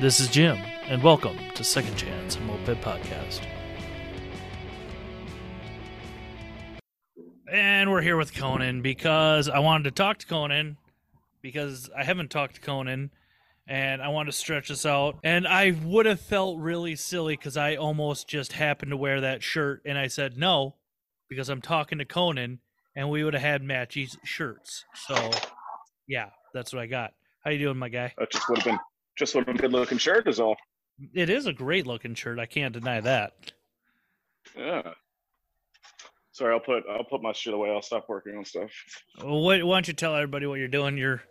This is Jim, and welcome to Second Chance Moped Podcast. And we're here with Conan because I wanted to talk to Conan because I haven't talked to Conan and I wanted to stretch this out. And I would have felt really silly because I almost just happened to wear that shirt and I said no because I'm talking to Conan and we would have had matchy shirts. So yeah, that's what I got. How you doing, my guy? That just would have been just been a good looking shirt is all. It is a great looking shirt. I can't deny that. Yeah. Sorry, I'll put I'll put my shit away. I'll stop working on stuff. Well, what, why don't you tell everybody what you're doing? You're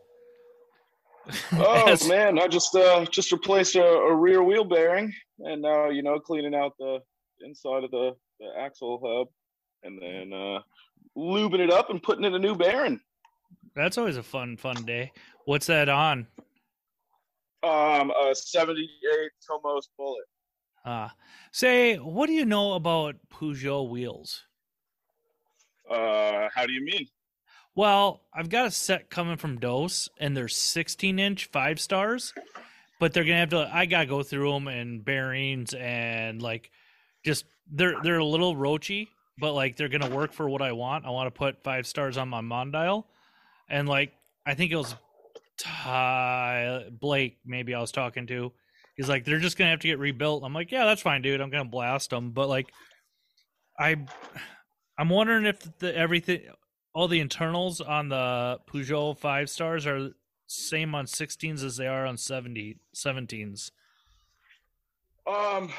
Oh man, I just uh just replaced a, a rear wheel bearing and now you know cleaning out the inside of the, the axle hub and then uh lubing it up and putting in a new bearing. That's always a fun, fun day. What's that on? Um a 78 Tomos bullet. Uh, say, what do you know about Peugeot wheels? Uh how do you mean? Well, I've got a set coming from Dose, and they're 16 inch five stars, but they're gonna have to. I gotta go through them and bearings and like, just they're they're a little roachy, but like they're gonna work for what I want. I want to put five stars on my Mondial, and like I think it was Ty Blake maybe I was talking to. He's like, they're just gonna have to get rebuilt. I'm like, yeah, that's fine, dude. I'm gonna blast them, but like, I, I'm wondering if the everything, all the internals on the Peugeot five stars are same on 16s as they are on 70 17s. Um,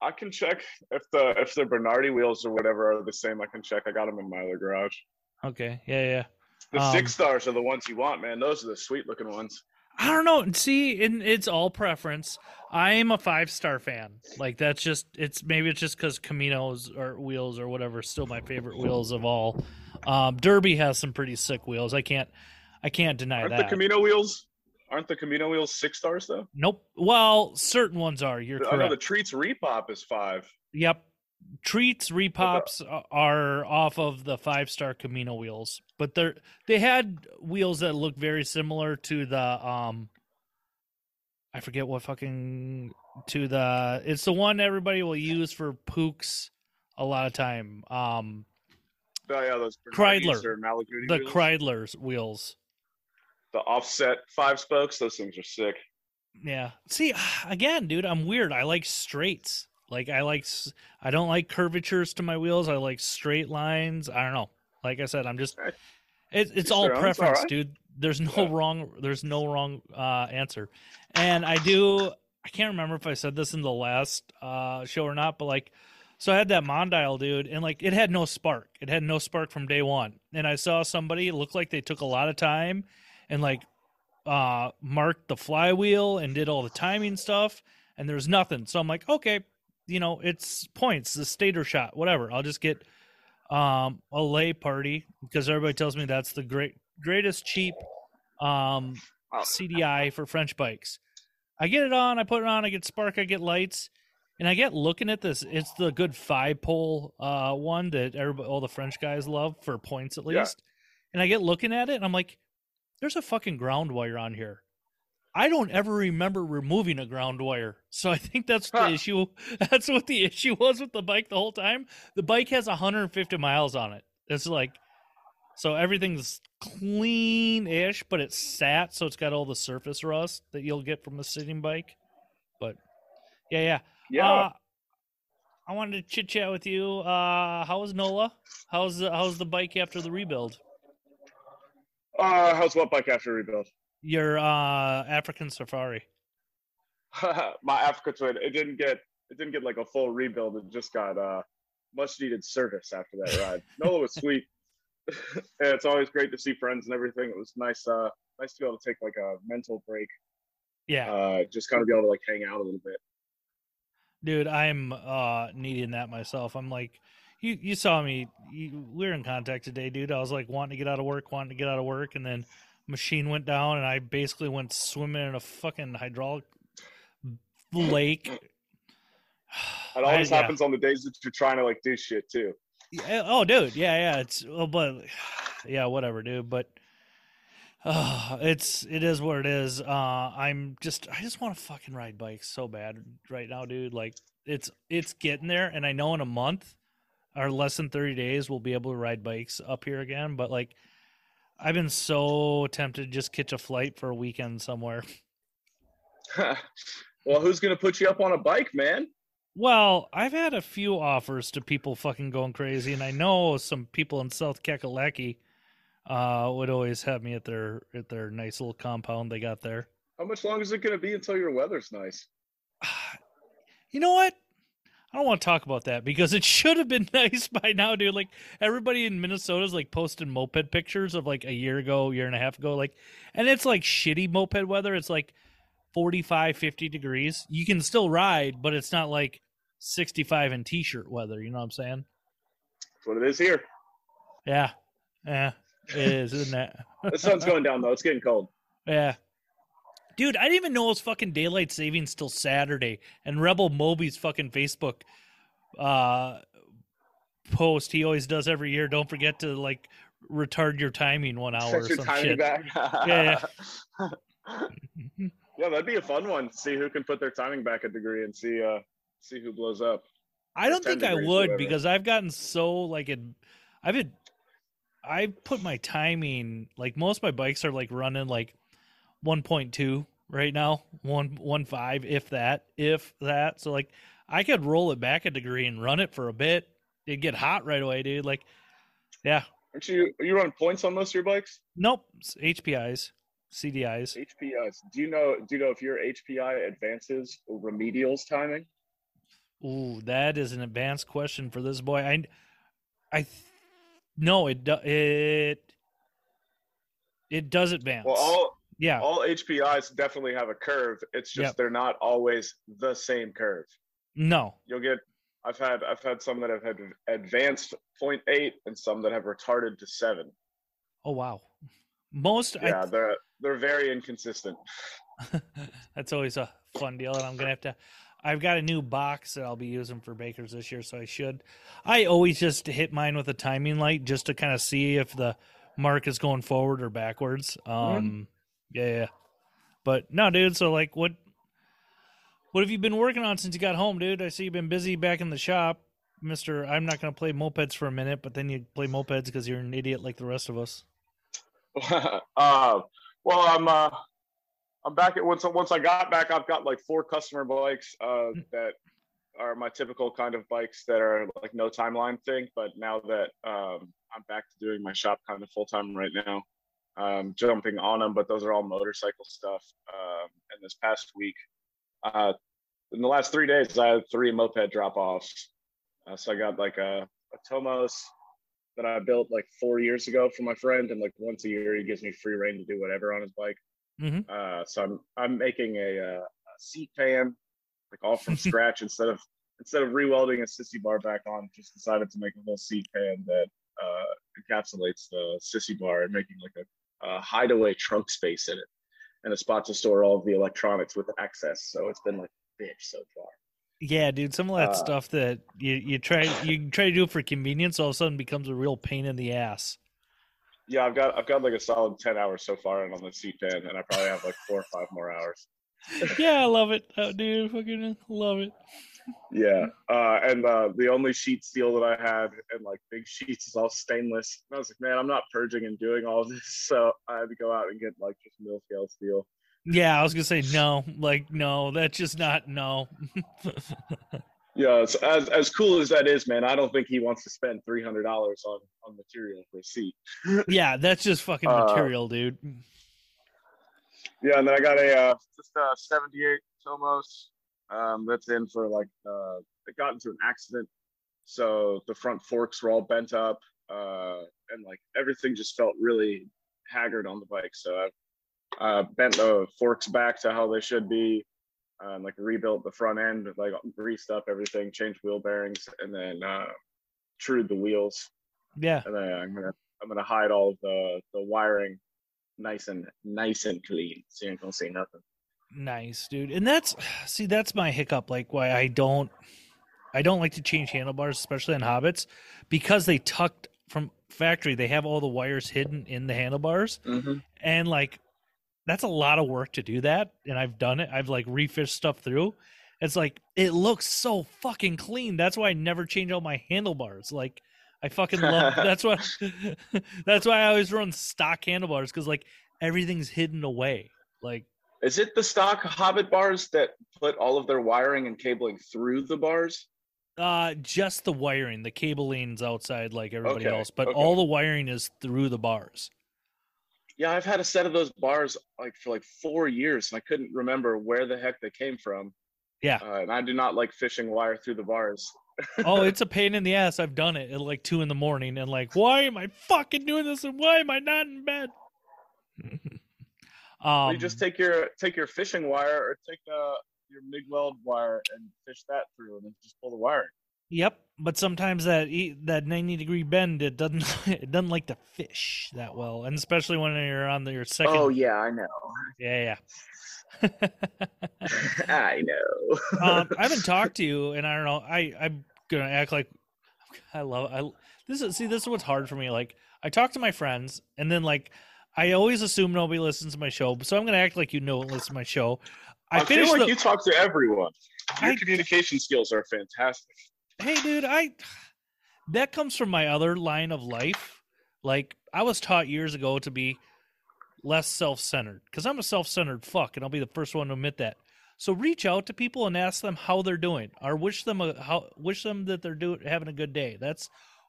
I can check if the if the Bernardi wheels or whatever are the same. I can check. I got them in my other garage. Okay, yeah, yeah. The Um, six stars are the ones you want, man. Those are the sweet looking ones. I don't know. See, and it's all preference. I am a five star fan. Like that's just it's maybe it's just because Caminos or wheels or whatever still my favorite wheels of all. Um, Derby has some pretty sick wheels. I can't I can't deny Aren't that. the Camino wheels? Aren't the Camino wheels six stars though? nope. Well, certain ones are. You're I know the Treats Repop is five. Yep. Treats repops are off of the five star Camino wheels, but they're they had wheels that look very similar to the um I forget what fucking to the it's the one everybody will use for Puchs a lot of time. Um Oh yeah, those Kreidler. The wheels. Kreidler's wheels. the offset five spokes. Those things are sick. Yeah. See, again, dude, I'm weird. I like straights. Like I like I don't like curvatures to my wheels. I like straight lines. I don't know. Like I said, I'm just it, it's all their it's all preference, right. dude. There's no Yeah. wrong there's no wrong uh answer. And I do I can't remember if I said this in the last uh show or not, but like so I had that Mondial dude and like it had no spark. It had no spark from day one. And I saw somebody look like they took a lot of time and like uh marked the flywheel and did all the timing stuff and there's nothing. So I'm like, okay, you know, it's points, the stator shot, whatever. I'll just get um a Leparty because everybody tells me that's the great greatest cheap um. CDI for French bikes. I get it on, I put it on, I get spark, I get lights, and I get looking at this. It's the good five pole uh one that everybody all the French guys love for points at Yeah. least. And I get looking at it and I'm like, there's a fucking ground wire on here. I don't ever remember removing a ground wire. So I think that's the issue. That's what the issue was with the bike the whole time. The bike has 150 miles on it. It's like so everything's clean-ish, but it's sat, so it's got all the surface rust that you'll get from a sitting bike. But yeah, yeah. Yeah. Uh, I wanted to chit chat with you. Uh, how is Nola? How's the how's the bike after the rebuild? uh, how's what bike after rebuild? Your uh, African Safari. my Africa Twin. It didn't get it didn't get like a full rebuild. It just got uh much needed service after that ride. Nola was sweet. and it's always great to see friends and everything. It was nice uh nice to be able to take like a mental break. Yeah, Uh just kind of be able to like hang out a little bit. dude, I'm uh needing that myself. I'm like, you you saw me. You, we were in contact today, dude. I was like wanting to get out of work, wanting to get out of work, and then machine went down, and I basically went swimming in a fucking hydraulic lake. It always I- yeah. happens on the days that you're trying to like do shit too. Yeah, oh, dude, yeah, yeah. It's oh, but yeah, whatever, dude. But Uh, it's it is what it is. Uh, I'm just I just want to fucking ride bikes so bad right now, dude. Like it's it's getting there, and I know in a month or less than thirty days we'll be able to ride bikes up here again. But like, I've been so tempted to just catch a flight for a weekend somewhere. well, who's gonna put you up on a bike, man? Well, I've had a few offers to people fucking going crazy, and I know some people in South Kakalaki uh, would always have me at their at their nice little compound they got there. How much longer is it going to be until your weather's nice? You know what? I don't want to talk about that because it should have been nice by now, dude. Like everybody in Minnesota's like posting moped pictures of like a year ago, year and a half ago, like, and it's like shitty moped weather. It's like 45, 50 degrees. You can still ride, but it's not like 65 in t-shirt weather. You know what I'm saying? That's what it is here. Yeah, yeah. It is, isn't it? the sun's going down though. It's getting cold. Yeah. Dude, I didn't even know it was fucking daylight savings till Saturday. And Rebel Moby's fucking Facebook uh post he always does every year. Don't forget to like retard your timing one hour or some shit. Back. yeah, yeah. yeah, that'd be a fun one. See who can put their timing back a degree and see uh see who blows up. I don't think I would because I've gotten so like it I've had I put my timing like most of my bikes are like running like 1.2 right now, one one five if that, if that. So like I could roll it back a degree and run it for a bit. It'd get hot right away, dude. Like, yeah. Aren't you are you run points on most of your bikes? Nope, HPIs, CDIs. HPIs. Do you know? Do you know if your HPI advances remedials timing? Ooh, that is an advanced question for this boy. I, I no, it it it does advance. Well, all yeah, all HPIs definitely have a curve. It's just yep. they're not always the same curve. No, you'll get. I've had I've had some that have had advanced 0.8 and some that have retarded to seven. Oh wow, most yeah, I, they're they're very inconsistent. That's always a fun deal, and I'm gonna have to I've got a new box that I'll be using for bakers this year, so I should. I always just hit mine with a timing light just to kind of see if the mark is going forward or backwards. Um, mm-hmm. Yeah, yeah. But no, dude. So like, what? What have you been working on since you got home, dude? I see you've been busy back in the shop, Mister. I'm not going to play mopeds for a minute, but then you play mopeds because you're an idiot like the rest of us. uh, well, I'm uh, I'm back at once once I got back, I've got like four customer bikes uh, hmm. that are my typical kind of bikes that are like no timeline thing. But now that um, I'm back to doing my shop kind of full time right now, um, jumping on them. But those are all motorcycle stuff. Um, and this past week, uh, in the last three days, I had three moped drop offs. Uh, so I got like a, a Tomos that I built like four years ago for my friend, and like once a year he gives me free reign to do whatever on his bike. Mm-hmm. Uh, so I'm I'm making a, uh, a, seat pan, like all from scratch instead of instead of rewelding a sissy bar back on. Just decided to make a whole seat pan that uh, encapsulates the sissy bar and making like a, a, hideaway trunk space in it and a spot to store all of the electronics with access. So it's been like bitch so far. Yeah, dude, some of that uh, stuff that you, you try you try to do for convenience all of a sudden becomes a real pain in the ass. Yeah, I've got I've got like a solid ten hours so far in on the seat pen, and I probably have like four or five more hours. yeah, I love it, oh, dude. Fucking love it. Yeah, uh, and uh, the only sheet steel that I had and like big sheets is all stainless. And I was like, man, I'm not purging and doing all this, so I had to go out and get like just mill scale steel. Yeah, I was gonna say no, like no, that's just not no. yeah, as as cool as that is, man, I don't think he wants to spend three hundred dollars on on material for a seat. yeah, that's just fucking uh, material, dude. Yeah, and then I got a uh, just a '78 Tomos um, that's in for like uh, it got into an accident, so the front forks were all bent up, uh, and like everything just felt really haggard on the bike. So I uh, bent the forks back to how they should be and like rebuilt the front end, like greased up everything, changed wheel bearings, and then uh, trued the wheels. Yeah. And then I'm gonna I'm gonna hide all of the the wiring nice and nice and clean, so you ain't gonna see nothing. Nice, dude. And that's see, that's my hiccup. Like why I don't I don't like to change handlebars, especially on hobbits, because they tucked from factory, they have all the wires hidden in the handlebars, Mm-hmm. and like that's a lot of work to do that. And I've done it. I've like refished stuff through. It's like it looks so fucking clean. That's why I never change all my handlebars. Like I fucking love. that's why. that's why I always run stock handlebars because like everything's hidden away. Like Is it the stock Hobbit bars that put all of their wiring and cabling through the bars? uh just the wiring, the cabling's outside like everybody Okay, else, but okay. all the wiring is through the bars. Yeah, I've had a set of those bars like for like four years, and I couldn't remember where the heck they came from. Yeah. Uh, and I do not like fishing wire through the bars. oh, it's a pain in the ass. I've done it at like two in the morning and like, why am I fucking doing this and why am I not in bed? um, you just take your take your fishing wire or take uh, your MIG weld wire and fish that through, and then just pull the wire. Yep, but sometimes that e- that ninety degree bend it doesn't it doesn't like to fish that well, and especially when you're on the, your second. Oh yeah, I know. yeah, yeah. I know. um, I haven't talked to you, and I don't know. I I'm gonna act like I love. I this is see this is what's hard for me. Like I talk to my friends, and then like I always assume nobody listens to my show, so I'm gonna act like you know and listen to my show. I, I, feel like the, you talk to everyone. Your I- communication skills are fantastic. hey dude i that comes from my other line of life like i was taught years ago to be less self-centered because i'm a self-centered fuck and i'll be the first one to admit that so reach out to people and ask them how they're doing or wish them a, how wish them that they're doing having a good day that's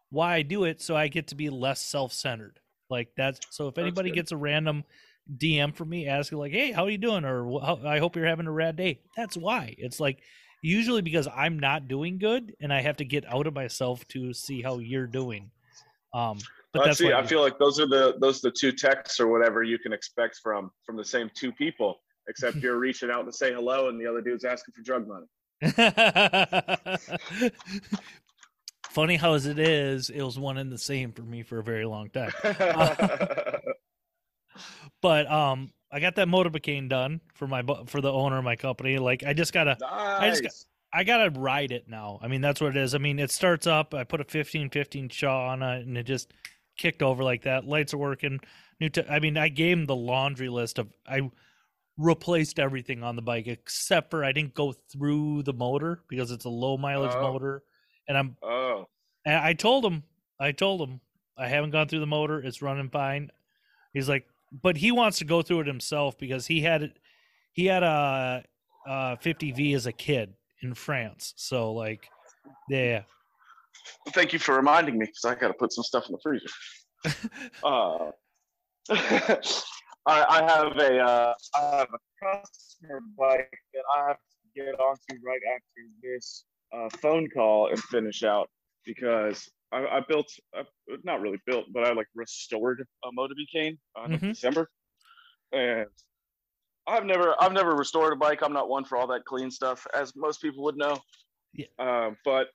why i do it so i get to be less self-centered like that's so if anybody gets a random dm from me asking like hey how are you doing or i hope you're having a rad day that's why it's like usually because I'm not doing good and I have to get out of myself to see how you're doing. Um, but that's see, I feel like those are the those are the two texts or whatever you can expect from from the same two people, except you're reaching out to say hello and the other dude's asking for drug money. Funny how as it is, it was one and the same for me for a very long time. But um, I got that motorbike done for my for the owner of my company. Like I just gotta nice. just got- I gotta ride it now. I mean, that's what it is. I mean, it starts up. I put a fifteen fifteen SHA on it, and it just kicked over like that. Lights are working. New. T- I mean, I gave him the laundry list of I replaced everything on the bike except for I didn't go through the motor because it's a low mileage Oh. motor, and I'm. oh, And I told him. I told him I haven't gone through the motor. It's running fine. He's like, but he wants to go through it himself because he had it. He had a, a 50V as a kid in France. So like, yeah. thank you for reminding me because I got to put some stuff in the freezer. uh, I, I have a uh, I have a customer bike that I have to get onto right after this uh, phone call and finish out because I, I built uh, not really built but I like restored a Motobécane uh, in Mhm. December and I've never I've never restored a bike I'm not one for all that clean stuff as most people would know Yeah. um, but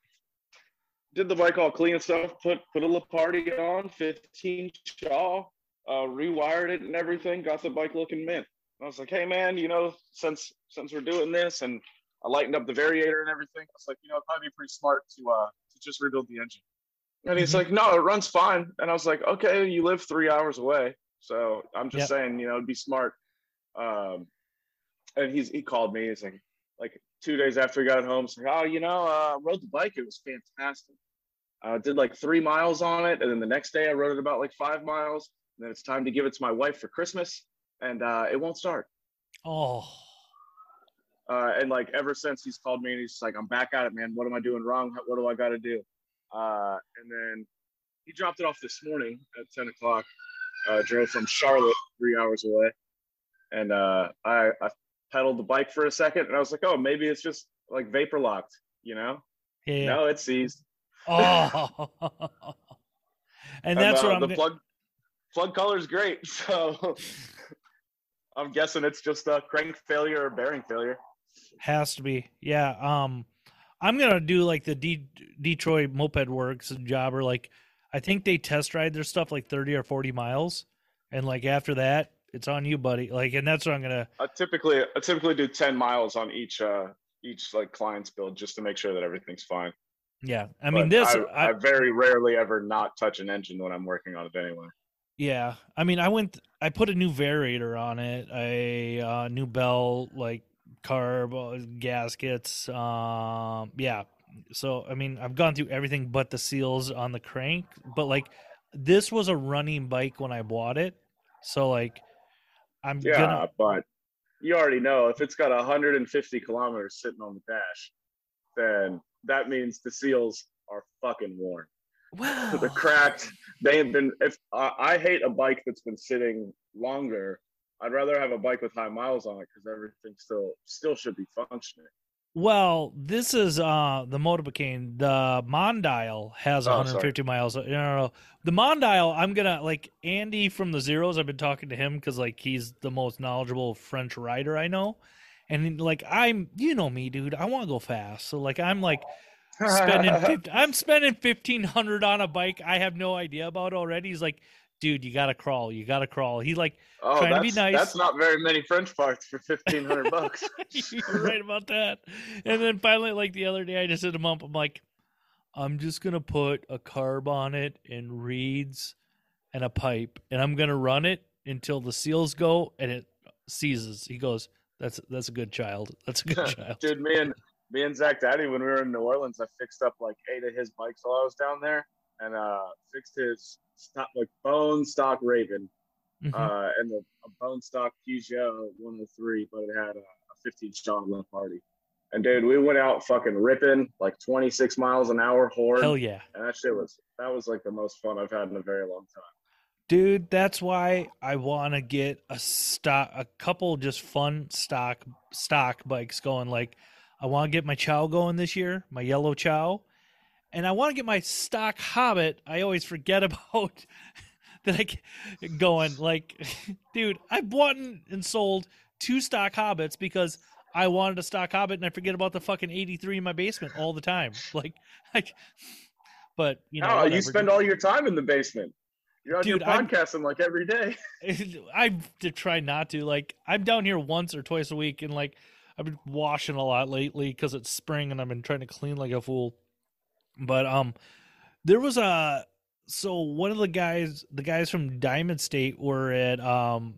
did the bike all clean and stuff put put a Leparty on 15 SHA uh, rewired it and everything, got the bike looking mint. I was like, hey man, you know, since since we're doing this and I lightened up the variator and everything, I was like, you know, it'd probably be pretty smart to uh to just rebuild the engine. And he's Mhm. like, no, it runs fine. And I was like, okay, you live three hours away. So I'm just Yep. saying, you know, it'd be smart. Um and he's he called me, he's like like two days after he got home, he's like, oh, you know, uh rode the bike, it was fantastic. Uh, did like three miles on it, and then the next day I rode it about like five miles. And then it's time to give it to my wife for Christmas, and uh, it won't start. Oh, Uh, and like ever since he's called me and he's like, "I'm back at it, man. What am I doing wrong? What do I got to do?" Uh, and then he dropped it off this morning at 10 o'clock. Uh, drove from Charlotte, three hours away, and uh, I, I pedaled the bike for a second, and I was like, "Oh, maybe it's just like vapor locked," you know? yeah. No, it seized. Oh. and that's uh, what I'm. the plug plug color is great. So I'm guessing it's just a crank failure or bearing failure. Has to be. Yeah. Um I'm gonna do like the D- Detroit Moped Works job or like I think they test ride their stuff like 30 or 40 miles. And like after that, it's on you, buddy. Like and that's what I'm gonna I typically I typically do 10 miles on each uh each like client's build just to make sure that everything's fine. Yeah, I mean But this. I, I very rarely ever not touch an engine when I'm working on it anyway. Yeah, I mean, I went. I put a new variator on it, a uh, new bell, like carb uh, gaskets. Um, yeah. So I mean, I've gone through everything but the seals on the crank. But like, this was a running bike when I bought it, so like, I'm Yeah, gonna. but you already know if it's got 150 kilometers sitting on the dash, then that means the seals are fucking worn. Wow. the cracked. They have been. If uh, I hate a bike that's been sitting longer, I'd rather have a bike with high miles on it because everything still still should be functioning. Well, this is uh the Motobécane. The Mondial has Oh, 150 miles. No, no, no. The Mondial, I'm gonna like Andy from the Zeros. I've been talking to him because like he's the most knowledgeable French rider I know, and like I'm, you know me, dude. I want to go fast, so like I'm like spending. 50, I'm spending 1500 on a bike I have no idea about already. He's like, dude, you gotta crawl. You gotta crawl. He like oh, trying to that's, be nice. That's not very many French parts for 1500 bucks. You're right about that. And then finally, like the other day, I just hit him up. I'm like, I'm just gonna put a carb on it and reeds and a pipe, and I'm gonna run it until the seals go and it seizes. He goes, "That's that's a good child. That's a good child." Dude, me and me and Zach Daddy, when we were in New Orleans, I fixed up like eight of his bikes while I was down there, and uh, fixed his stock like bone stock Raven, Mhm. uh, and the a bone stock Peugeot 103, but it had a, a 15 shot Leparty. And dude, we went out fucking ripping like 26 miles an hour horn, Hell yeah, and that shit was that was like the most fun I've had in a very long time. dude. That's why I want to get a stock, a couple just fun stock stock bikes going. Like, I want to get my Ciao going this year, my yellow Ciao. And I want to get my stock Hobbit. I always forget about that. I get going like, dude, I bought and sold two stock Hobbits because I wanted a stock Hobbit, and I forget about the fucking eighty three in my basement all the time. Like, I, but you know, oh, you spend all your time in the basement. You're on Dude, your I'm- podcasting like every day. I to try not to. Like I'm down here once or twice a week, and like I've been washing a lot lately because it's spring, and I've been trying to clean like a fool. But um, there was a so one of the guys, the guys from Diamond State, were at um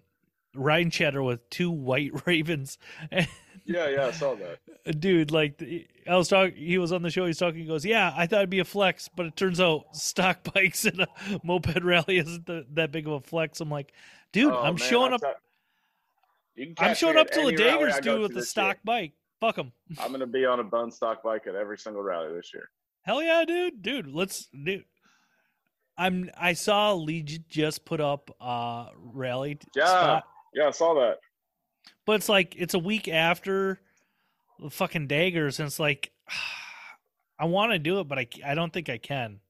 riding chatter with two white ravens. Yeah, yeah, I saw that. dude, like the- I was talking, he was on the show. He's talking. He goes, "Yeah, I thought it'd be a flex, but it turns out stock bikes and a moped rally isn't the, that big of a flex." I'm like, dude, Oh, I'm man, showing I'm up. tell- You can I'm showing up to the Daggers dude with to the stock year. bike. Fuck them. I'm gonna be on a bone stock bike at every single rally this year. Hell yeah, dude, dude. Let's dude. I'm. I saw Legion just put up uh rally Yeah. spot, Yeah, I saw that. but it's like it's a week after the fucking daggers, and it's like I want to do it, but I I don't think I can.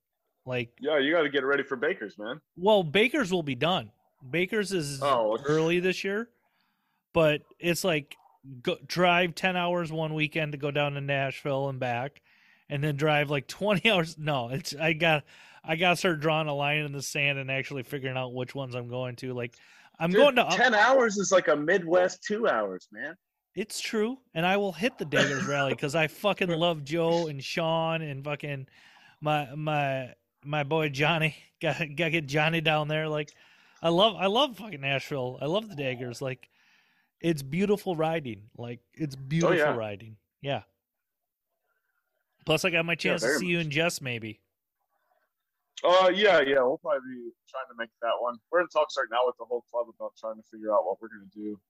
Like, Yeah, you got to get ready for Bakers, man. well, Baker's will be done. Baker's is Oh. early this year, but it's like go, drive ten hours one weekend to go down to Nashville and back, and then drive like twenty hours. No, it's I got I got to start drawing a line in the sand and actually figuring out which ones I'm going to. Like, I'm Dude, going to. Up- ten hours is like a Midwest two hours, man. It's true, and I will hit the Daggers rally because I fucking love Joe and Sean and fucking my my my boy Johnny. Got got get Johnny down there. Like, I love I love fucking Nashville. I love the Daggers. Like, it's beautiful riding. Like, it's oh, beautiful yeah. riding. Yeah. Plus, I got my chance to very see you and Jess maybe. Oh yeah, yeah. We'll probably be trying to make that one. We're in talks right now with the whole club about trying to figure out what we're gonna do.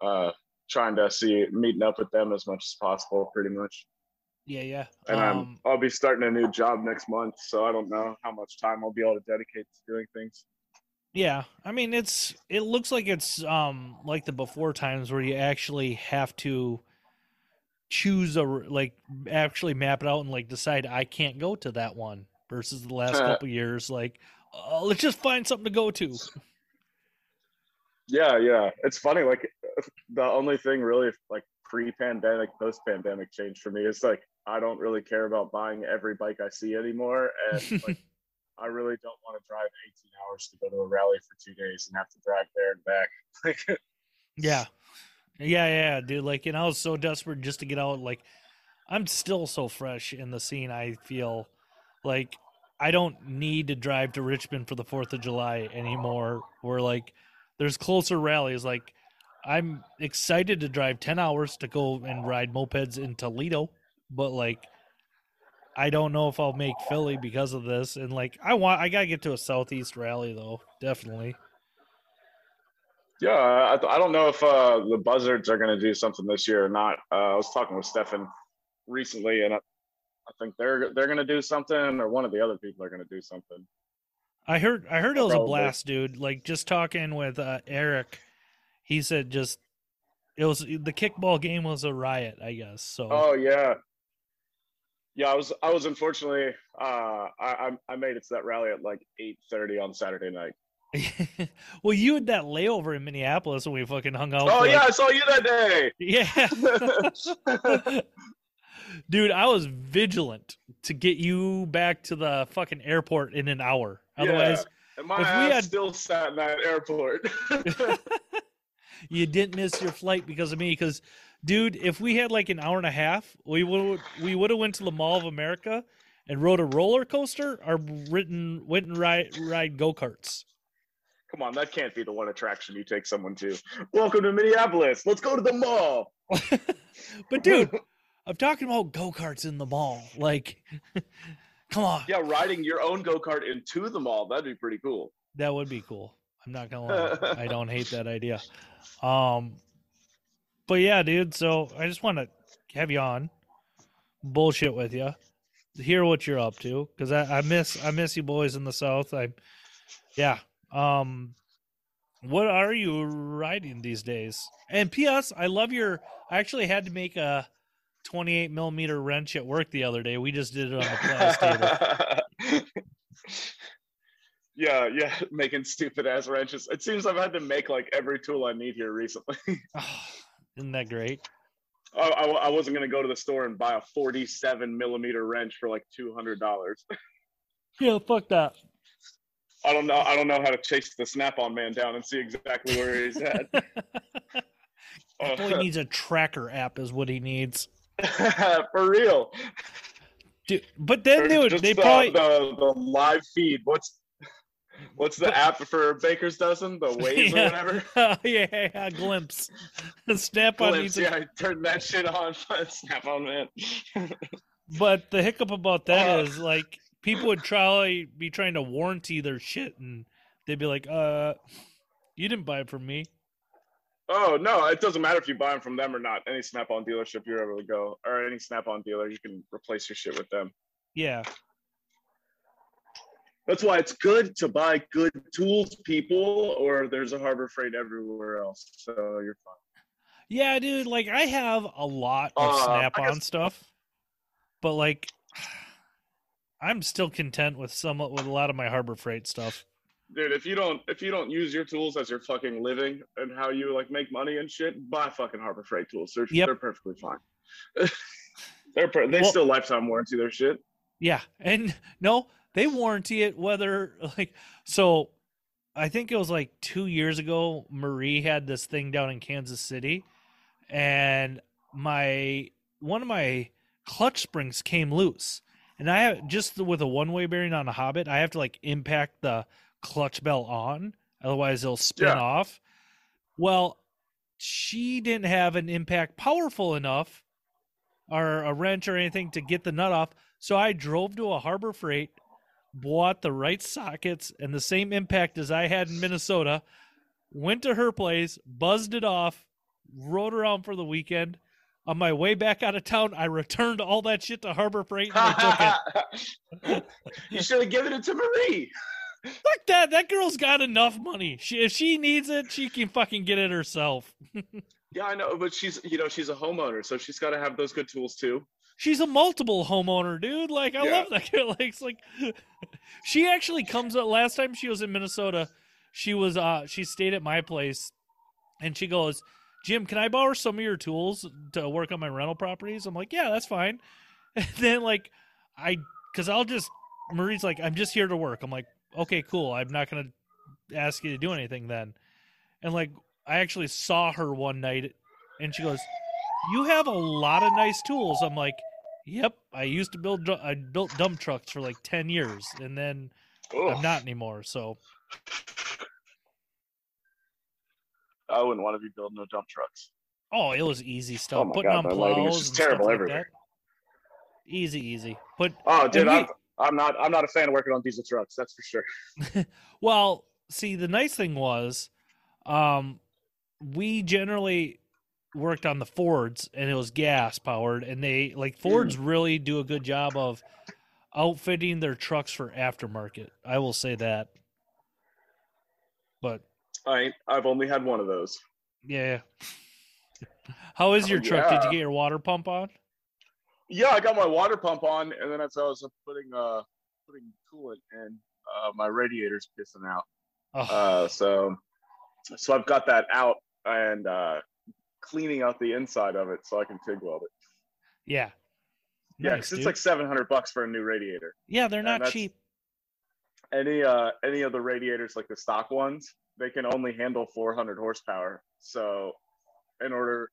Uh, trying to see meeting up with them as much as possible, pretty much. Yeah, yeah. And Um, I'm I'll be starting a new job next month, so I don't know how much time I'll be able to dedicate to doing things. Yeah, I mean it's it looks like it's um like the before times where you actually have to choose a like actually map it out and like decide I can't go to that one versus the last couple years like uh, let's just find something to go to. Yeah, yeah. It's funny. Like the only thing really, like pre-pandemic, post-pandemic change for me is like I don't really care about buying every bike I see anymore, and like I really don't want to drive 18 hours to go to a rally for two days and have to drive there and back. Like, Yeah. Yeah, yeah, dude. Like, and I was so desperate just to get out. Like, I'm still so fresh in the scene. I feel like I don't need to drive to Richmond for the Fourth of July anymore. Where like there's closer rallies. Like I'm excited to drive ten hours to go and ride mopeds in Toledo, but like I don't know if I'll make Philly because of this. And like I want, I gotta get to a Southeast rally though, definitely. Yeah, I, I don't know if uh, the Buzzards are going to do something this year or not. Uh, I was talking with Stefan recently, and I, I think they're they're going to do something, or one of the other people are going to do something. I heard I heard it was Probably. a blast, dude. Like just talking with uh, Eric, he said just it was the kickball game was a riot, I guess. So Oh yeah. Yeah, I was I was unfortunately uh I I made it to that rally at like 8:30 on Saturday night. well, you had that layover in Minneapolis when we fucking hung out. Oh yeah, like... I saw you that day. Yeah. Dude, I was vigilant to get you back to the fucking airport in an hour. Otherwise, yeah. and my if ass we had... still sat in that airport. you didn't miss your flight because of me. Because, dude, if we had like an hour and a half, we would we would have went to the Mall of America and rode a roller coaster or written went and ride ride go karts. Come on, that can't be the one attraction you take someone to. Welcome to Minneapolis. Let's go to the mall. but dude, I'm talking about go karts in the mall. Like, come on. Yeah, riding your own go kart into the mall. That'd be pretty cool. That would be cool. I'm not gonna lie. I don't hate that idea. Um, but yeah, dude. So I just want to have you on, bullshit with you, hear what you're up to, because I, I miss I miss you boys in the south. I, yeah, um, what are you riding these days? And P.S. I love your. I actually had to make a 28 millimeter wrench at work the other day. We just did it on the table. yeah, yeah, making stupid ass wrenches. It seems I've had to make like every tool I need here recently. oh, isn't that great? I, I, I wasn't gonna go to the store and buy a 47 millimeter wrench for like two hundred dollars. yeah, fuck that. I don't know. I don't know how to chase the Snap-on man down and see exactly where he's at. All he needs a tracker app, is what he needs. For real. Dude, but then, dude, they the, probably the, the live feed. What's what's the app for Baker's Dozen? The Waze yeah. or whatever. Oh, yeah, yeah, Glympse. Snap on. Glympse, yeah, I turned that shit on. Snap on, man. but the hiccup about that uh, is like people would try be trying to warranty their shit, and they'd be like, "Uh, you didn't buy it from me." Oh no, it doesn't matter if you buy them from them or not. Any Snap-on dealership you're able to go, or any Snap-on dealer, you can replace your shit with them. Yeah. That's why it's good to buy good tools, people, or there's a Harbor Freight everywhere else. So you're fine. Yeah, dude. Like I have a lot of uh, Snap-on guess... stuff, but like I'm still content with some with a lot of my Harbor Freight stuff. Dude, if you don't if you don't use your tools as your fucking living and how you like make money and shit, buy fucking Harbor Freight tools. They're yep. they're perfectly fine. they're per- they well, still lifetime warranty their shit. Yeah, and no, they warranty it whether like so. I think it was like two years ago. Marie had this thing down in Kansas City, and my one of my clutch springs came loose and I have just with a one way bearing on a Hobbit, I have to like impact the clutch bell on, otherwise it'll spin yeah. off. Well, she didn't have an impact powerful enough or a wrench or anything to get the nut off. So I drove to a Harbor Freight, bought the right sockets and the same impact as I had in Minnesota, went to her place, buzzed it off, rode around for the weekend, on my way back out of town, I returned all that shit to Harbor Freight and they took it. you should have given it to Marie. Fuck that. That girl's got enough money. She, if she needs it, she can fucking get it herself. yeah, I know, but she's you know she's a homeowner, so she's got to have those good tools too. She's a multiple homeowner, dude. Like I yeah. love that girl. Like, it's like she actually comes up. Last time she was in Minnesota, she was uh she stayed at my place, and she goes Jim, can I borrow some of your tools to work on my rental properties? I'm like, yeah, that's fine. And then like I cuz I'll just Marie's like, I'm just here to work. I'm like, okay, cool. I'm not going to ask you to do anything then. And like I actually saw her one night and she goes, "You have a lot of nice tools." I'm like, Yep, I used to build. I built dump trucks for like ten years, and then I'm not anymore. So I wouldn't want to be building no dump trucks. Oh, it was easy stuff. my Putting God, on my plows lighting is and just stuff terrible like everywhere. that. Easy, easy. But Oh, dude, I'm, I'm not. I'm not a fan of working on diesel trucks. That's for sure. well, see, the nice thing was, um, we generally worked on the Fords, and it was gas powered, and they like Fords really do a good job of outfitting their trucks for aftermarket. I will say that. But I I've only had one of those. yeah. How is your Oh, truck? Did you get your water pump on? Yeah, I got my water pump on, and then as I was putting uh putting coolant in, uh, my radiator's pissing out. Oh, Uh, so so I've got that out and uh, cleaning out the inside of it so I can TIG weld it. yeah. Yeah, Nice, 'cause it's like seven hundred bucks for a new radiator. yeah, they're not cheap. Any uh any of the radiators like the stock ones, they can only handle four hundred horsepower. So in order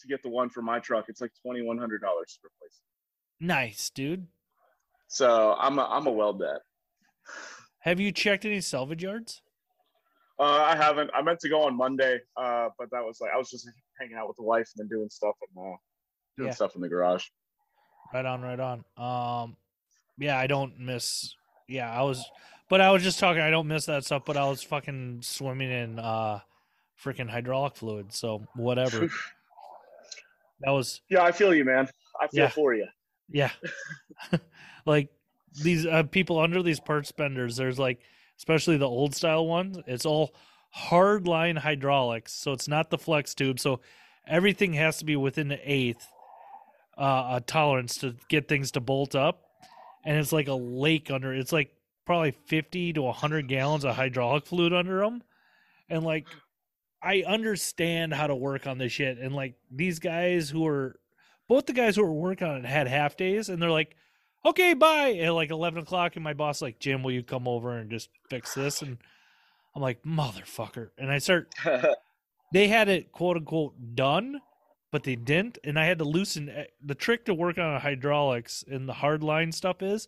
to get the one for my truck, it's like twenty one hundred dollars to replace. it. Nice, dude. So I'm a, I'm a weld. Have you checked any salvage yards? Uh, I haven't. I meant to go on Monday, uh, but that was like I was just hanging out with the wife and then doing stuff and uh, doing Yeah. stuff in the garage. Right on, right on. Um, yeah, I don't miss. Yeah, I was, but I was just talking. I don't miss that stuff. But I was fucking swimming in uh, freaking hydraulic fluid. So whatever. that was Yeah, I feel you, man. I feel Yeah. for you. yeah. like these uh, people under these part spenders. There's like, especially the old style ones. It's all hard line hydraulics, so it's not the flex tube. So everything has to be within the eighth uh, a tolerance to get things to bolt up, and it's like a lake under. It's like probably fifty to hundred gallons of hydraulic fluid under them, and like I understand how to work on this shit, and like these guys who are both the guys who were working on it had half days, and they're like. Okay, bye. At like eleven o'clock, and my boss like, Jim, will you come over and just fix this? And I'm like, motherfucker. And I start they had it quote unquote done, but they didn't, and I had to loosen eh, the trick to work on hydraulics and the hard line stuff is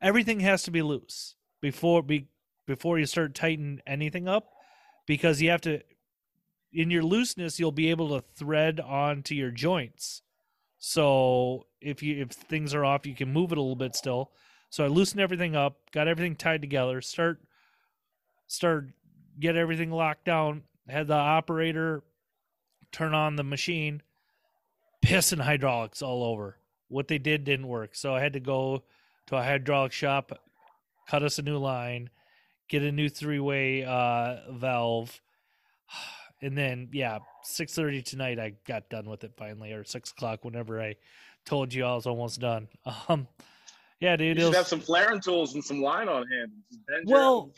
everything has to be loose before be before you start tightening anything up because you have to in your looseness you'll be able to thread onto your joints. So if you if things are off, you can move it a little bit still. So I loosened everything up, got everything tied together, start start get everything locked down, had the operator turn on the machine, pissing hydraulics all over. What they did didn't work. So I had to go to a hydraulic shop, cut us a new line, get a new three way uh, valve. And then yeah, six thirty tonight I got done with it finally, or six o'clock whenever I told you I was almost done. Um yeah, dude. you should was- have some flaring tools and some line on hand. Just bend your- well,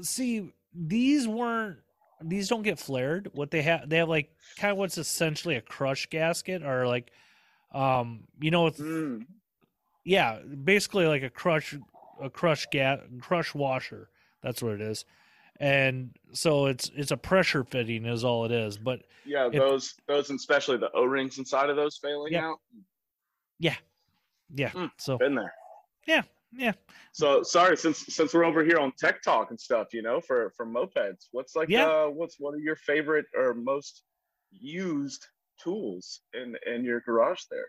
see, these weren't. These don't get flared. What they have, they have like kind of what's essentially a crush gasket, or like, um, you know, it's, Mm. yeah, basically like a crush, a crush gas, crush washer. That's what it is. And so it's it's a pressure fitting is all it is. But yeah, if- those those and especially the O rings inside of those failing Yep. out. yeah, Mm. so Been there. yeah, yeah. So sorry, since since we're over here on tech talk and stuff, you know, for for mopeds, what's like Yeah. uh what's one of your favorite or most used tools in in your garage there?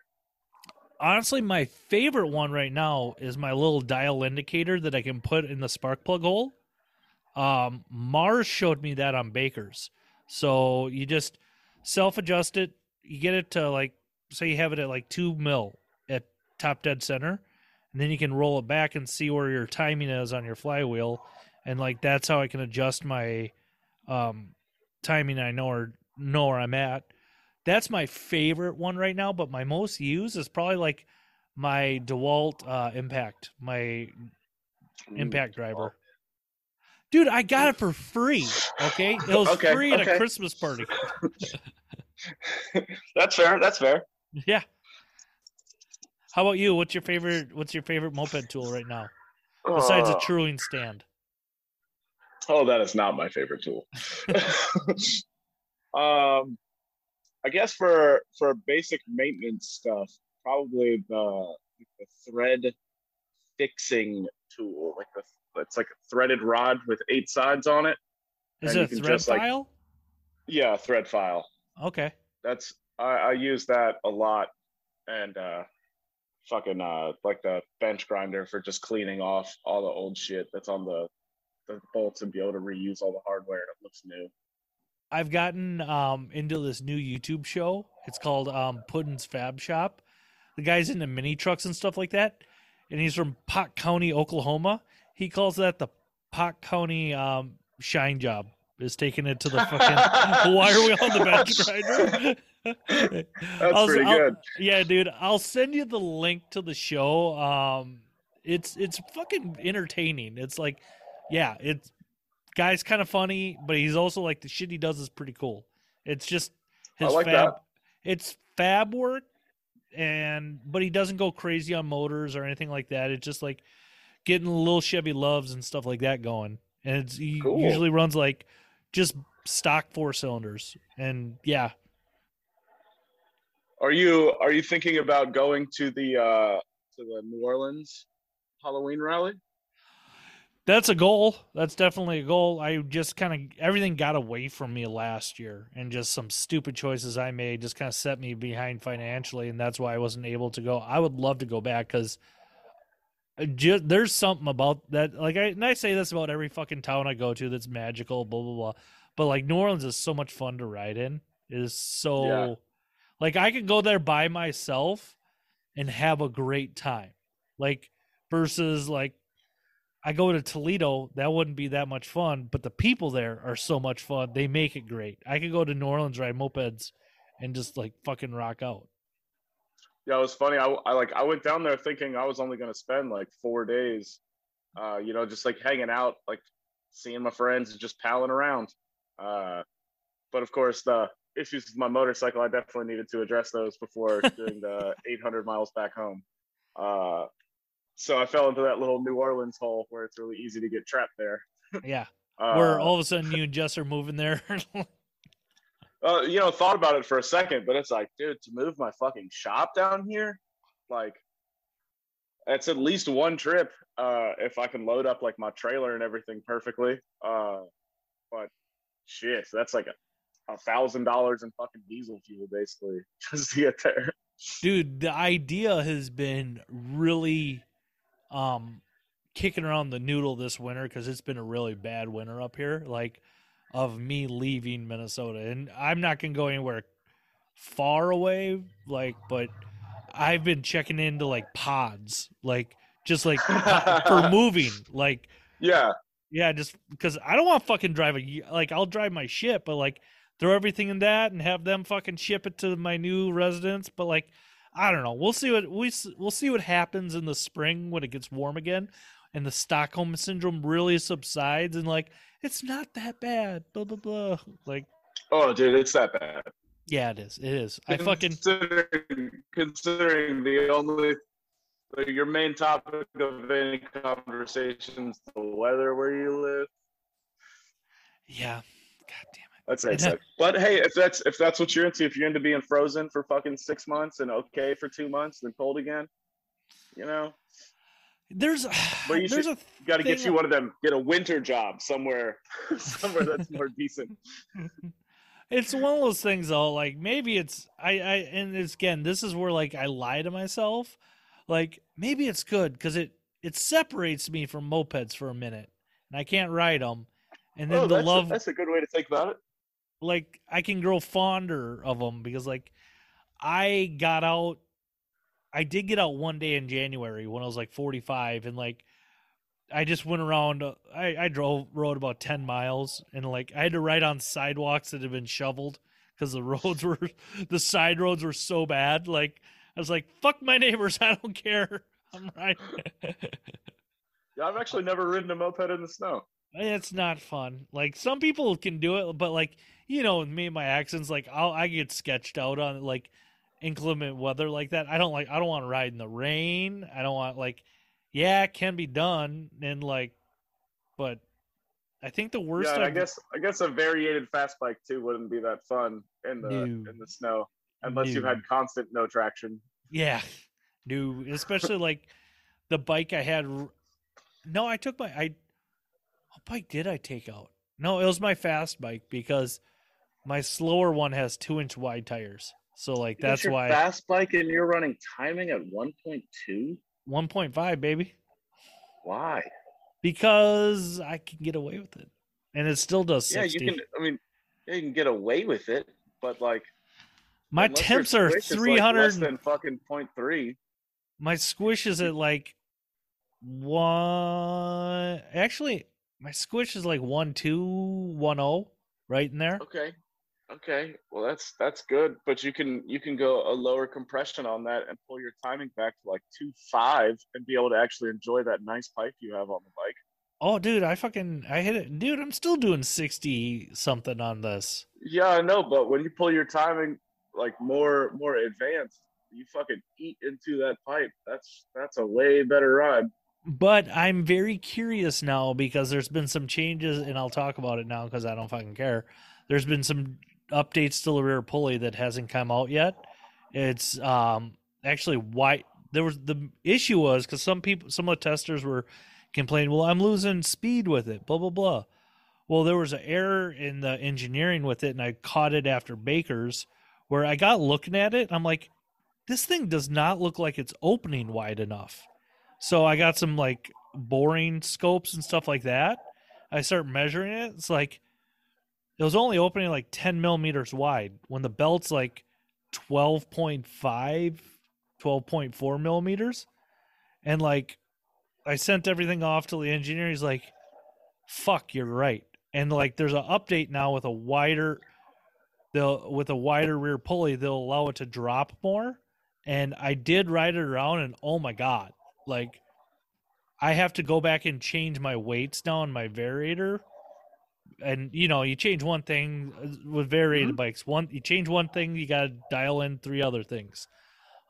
honestly my favorite one right now is my little dial indicator that i can put in the spark plug hole um mars showed me that on baker's so you just self adjust it you get it to like say you have it at like two mil at top dead center and then you can roll it back and see where your timing is on your flywheel. And like that's how i can adjust my um timing i know or know where i'm at. That's my favorite one right now but my most used is probably like my dewalt uh impact my impact driver. Dude i got it for free okay? It was Okay, free at a christmas party. That's fair. That's fair. yeah how about you what's your favorite what's your favorite moped tool right now besides a Oh. truing stand Oh, that is not my favorite tool. um, I guess for for basic maintenance stuff, probably the, the thread fixing tool, like the it's like a threaded rod with eight sides on it. Is it a thread just, like- file? Yeah, thread file. Okay. That's I, I use that a lot, and uh, fucking uh, like the bench grinder for just cleaning off all the old shit that's on the the bolts and be able to reuse all the hardware and it looks new. I've gotten um into this new YouTube show. It's called um Puddin's Fab Shop. The guy's into mini trucks and stuff like that, and he's from Pott County, Oklahoma. He calls that the Pott County um, Shine Job. Is taking it to the fucking. Why are we on the bench grinder? That's I'll- pretty I'll- good. Yeah, dude. I'll send you the link to the show. Um, it's it's fucking entertaining. It's like, yeah, it's guy's kind of funny, but he's also like the shit he does is pretty cool. It's just his like fab. that. It's fab work, and but he doesn't go crazy on motors or anything like that. It's just like getting little Chevy LUVs and stuff like that going, and it's he Cool. usually runs like just stock four cylinders, and yeah, Are you are you thinking about going to the uh to the New Orleans Halloween rally? That's a goal. That's definitely a goal. I just kind of everything got away from me last year, and just some stupid choices I made just kind of set me behind financially, and that's why I wasn't able to go. I would love to go back because just, there's something about that. Like I and I say this about every fucking town I go to that's magical, blah blah blah. But like New Orleans is so much fun to ride in. It is so Yeah. like I could go there by myself and have a great time. Like versus like I go to Toledo, that wouldn't be that much fun, but the people there are so much fun. They make it great. I could go to New Orleans, ride mopeds, and just like fucking rock out. Yeah, it was funny. I, I like I went down there thinking I was only gonna spend like four days, uh, you know, just like hanging out, like seeing my friends and just palling around. Uh, but of course, the issues with my motorcycle, I definitely needed to address those before doing the 800 miles back home. Uh, so I fell into that little New Orleans hole where it's really easy to get trapped there. Yeah. Uh, Where all of a sudden you and Jess are moving there. uh, you know, thought about it for a second, but it's like, dude, to move my fucking shop down here, like, it's at least one trip. Uh, if I can load up like my trailer and everything perfectly. Uh, but shit, that's like a, thousand dollars in fucking diesel fuel basically just to get there. Dude, the idea has been really um kicking around the noodle this winter because it's been a really bad winter up here. Like of me leaving Minnesota, and I'm not gonna go anywhere far away. Like, but I've been checking into like pods, like just like for moving. Like, Yeah, yeah, just because I don't want to fucking drive a like I'll drive my shit, but like throw everything in that and have them fucking ship it to my new residence. But like, I don't know. We'll see what we we'll see what happens in the spring when it gets warm again, and the Stockholm syndrome really subsides, and like it's not that bad. Blah blah blah. Like, Oh, dude, it's that bad. yeah, it is. It is. I fucking considering, considering the only like, your main topic of any conversations the weather where you live. yeah. God damn it. That's it. that- But hey, if that's if that's what you're into, if you're into being frozen for fucking six months and okay for two months, then cold again, you know, There's But you there's should- a got to get you one of them. Get a winter job somewhere, somewhere that's more decent. it's one of those things though like maybe it's i i and it's again this is where like i lie to myself like maybe it's good because it it separates me from mopeds for a minute and i can't ride them and then Oh, the that's, love a, that's a good way to think about it. like i can grow fonder of them because like i got out i did get out one day in january when i was like 45 and like i just went around uh, i i drove rode about 10 miles and like i had to ride on sidewalks that had been shoveled because the roads were the side roads were so bad like i was like fuck my neighbors i don't care i'm right Yeah, I've actually never ridden a moped in the snow. it's not fun. Like some people can do it, but like you know, with me and my accents, like I'll I get sketched out on it. like inclement weather like that. I don't like. I don't want to ride in the rain. I don't want like. Yeah, it can be done, and like, but I think the worst. yeah, I guess I guess a variated fast bike too wouldn't be that fun in the No. in the snow unless you've had constant no traction. Yeah, new, especially like the bike I had. No, I took my I. What bike did I take out? No, it was my fast bike because my slower one has two inch wide tires. So like that's your why fast bike and you're running timing at 1.2. one point five, baby. Why? Because I can get away with it, and it still does 60. Yeah, you can. I mean, you can get away with it, but like my temps are switch is, like, three hundred. less than fucking point three. My squish is at like one. Actually, my squish is like one two one oh, right in there. Okay. Okay. Well, that's that's good, but you can you can go a lower compression on that and pull your timing back to like two five and be able to actually enjoy that nice pipe you have on the bike. Oh, dude, I fucking I hit it, dude. I'm still doing sixty something on this. Yeah, I know, but when you pull your timing like more more advanced, you fucking eat into that pipe. That's that's a way better ride. But I'm very curious now because there's been some changes, and I'll talk about it now because I don't fucking care. There's been some updates to the rear pulley that hasn't come out yet. It's um actually why there was the issue was because some people, some of the testers were complaining, well, I'm losing speed with it, blah blah blah. Well, there was an error in the engineering with it, and I caught it after Baker's, where I got looking at it. I'm like, this thing does not look like it's opening wide enough. So I got some like boring scopes and stuff like that. I start measuring it. It's like it was only opening like 10 millimeters wide when the belt's like 12.5, 12.4 millimeters. And like I sent everything off to the engineer. He's like, fuck, you're right. And like there's an update now with a wider they'll with a wider rear pulley, they'll allow it to drop more. And I did ride it around and oh my god. Like I have to go back and change my weights now my variator. And you know, you change one thing uh, with variated bikes. One you change one thing, you gotta dial in three other things.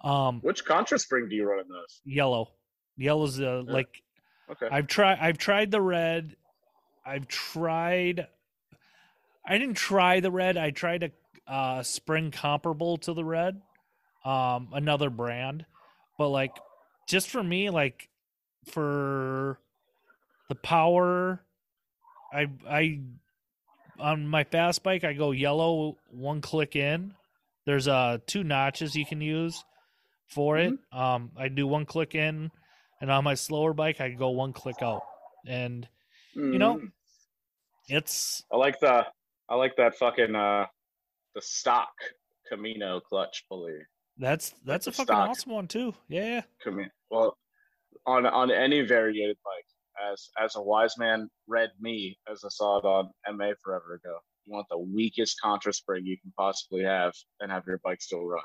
Um Which contra spring do you run in those? yellow. Yellow's uh, Yeah. like Okay. I've tried I've tried the red. I've tried I didn't try the red. I tried a uh spring comparable to the red. Um another brand. But like just for me like for the power I I on my fast bike I go yellow one click in. There's uh two notches you can use for it. Um I do one click in and on my slower bike I go one click out. And you know, Mm. it's I like the I like that fucking uh the stock Camino clutch pulley. that's that's a fucking stock. awesome one too. Yeah. Camino. Well, on on any variated bike, as as a wise man read me as I saw it on MA forever ago. You want the weakest contra spring you can possibly have and have your bike still run.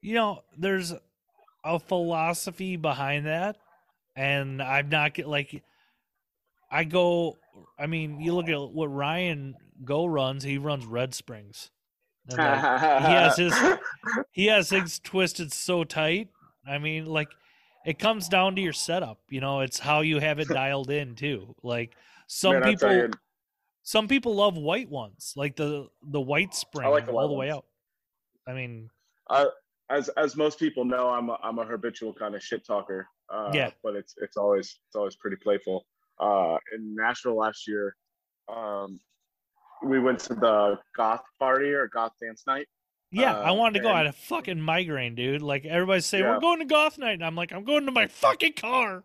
You know, there's a philosophy behind that and I'm not get like I go I mean, you look at what Ryan Go runs, he runs Red Springs. And, like, he has his he has things twisted so tight. I mean, like it comes down to your setup. You know, it's how you have it dialed in too. Like some Man, people, some people love white ones, like the the white spring like the all the way ones. out. I mean, I, as as most people know, I'm a, I'm a habitual kind of shit talker. Uh, Yeah. But it's it's always it's always pretty playful. Uh, in Nashville last year, um, we went to the goth party or goth dance night. Yeah, I Uh, wanted to go. I had a fucking migraine, dude. Like everybody's saying, Yeah. we're going to goth night, and I'm like, I'm going to my fucking car.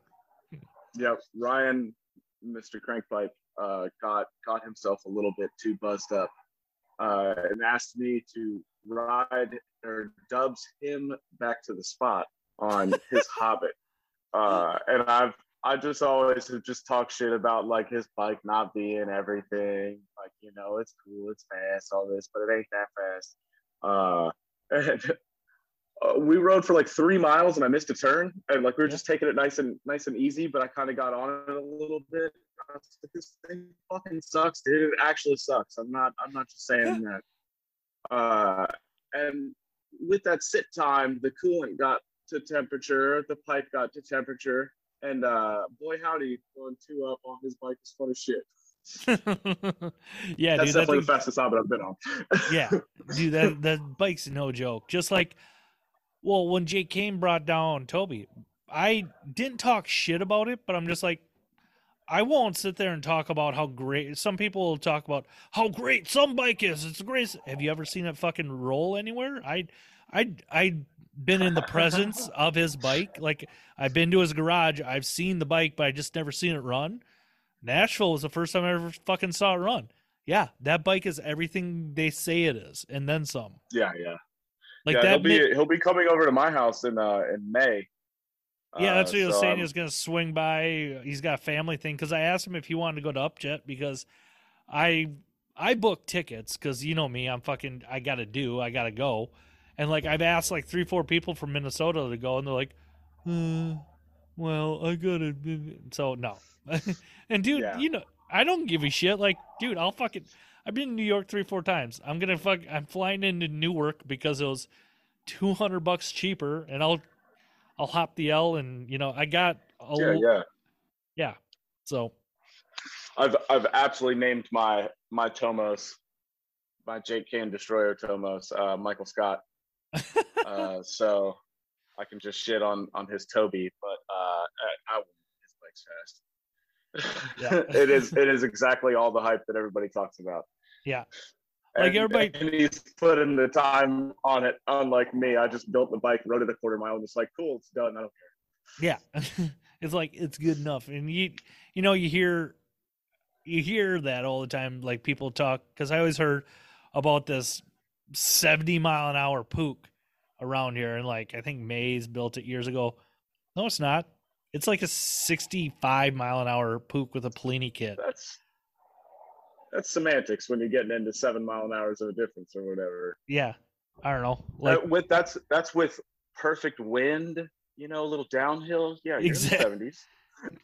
Yep, Ryan, Mr. Crankpipe, uh, got got himself a little bit too buzzed up, uh, and asked me to ride or dubs him back to the spot on his Hobbit. Uh, and I've I just always have just talked shit about like his bike not being everything. Like you know, it's cool, it's fast, all this, but it ain't that fast. Uh, and uh, we rode for like three miles and I missed a turn and like we were just taking it nice and nice and easy, but I kind of got on it a little bit. Like, this thing fucking sucks, dude. It actually sucks. I'm not I'm not just saying that. Uh, and with that sit time, the coolant got to temperature, the pipe got to temperature, and uh, boy howdy, going two up on his bike is fun as shit. yeah, That's dude. That definitely thing, the fastest I've been on. yeah, dude. That that bike's no joke. Just like Well, when Jake Kane brought down Toby, I didn't talk shit about it, but I'm just like, I won't sit there and talk about how great. Some people will talk about how great some bike is. It's great. Have you ever seen it fucking roll anywhere? I, I, I been in the presence of his bike. Like I've been to his garage. I've seen the bike, but I just never seen it run. Nashville was the first time I ever fucking saw it run. Yeah, that bike is everything they say it is, and then some. Yeah, yeah. Like yeah, that. he'll be mi- he'll be coming over to my house in uh in May. yeah, that's Uh, what he was so saying. I'm- He was going to swing by. He's got a family thing because I asked him if he wanted to go to Upjet because I I booked tickets because you know me, I'm fucking I got to do, I got to go, and like I've asked like three four people from Minnesota to go, and they're like, uh, well, I gotta. So no, and dude, Yeah. you know I don't give a shit. Like, dude, I'll fucking. I've been in New York three four times. I'm gonna fuck. I'm flying into Newark because it was two hundred bucks cheaper, and I'll I'll hop the L, and you know I got a yeah, l- yeah. yeah. So I've I've absolutely named my my Tomos, my Jake Kane Destroyer Tomos, uh, Michael Scott. uh, so I can just shit on on his Toby, but uh, I, I his bike's fast. Yeah. it is it is exactly all the hype that everybody talks about. Yeah. Like And- everybody- and he's put in the time on it. Unlike me, I just built the bike, rode it a quarter mile, and it's like, cool, it's done. I don't care. yeah, it's like it's good enough, and you you know you hear you hear that all the time. Like people talk because I always heard about this seventy mile an hour Puch around here, and like I think Mays built it years ago. No, it's not. It's like a sixty-five mile an hour Puch with a Polini kit. That's that's semantics when you're getting into seven mile an hours of a difference or whatever. Yeah, I don't know. Uh, Like with that's that's with perfect wind, you know, a little downhill. Yeah, you're Exact- in the seventies.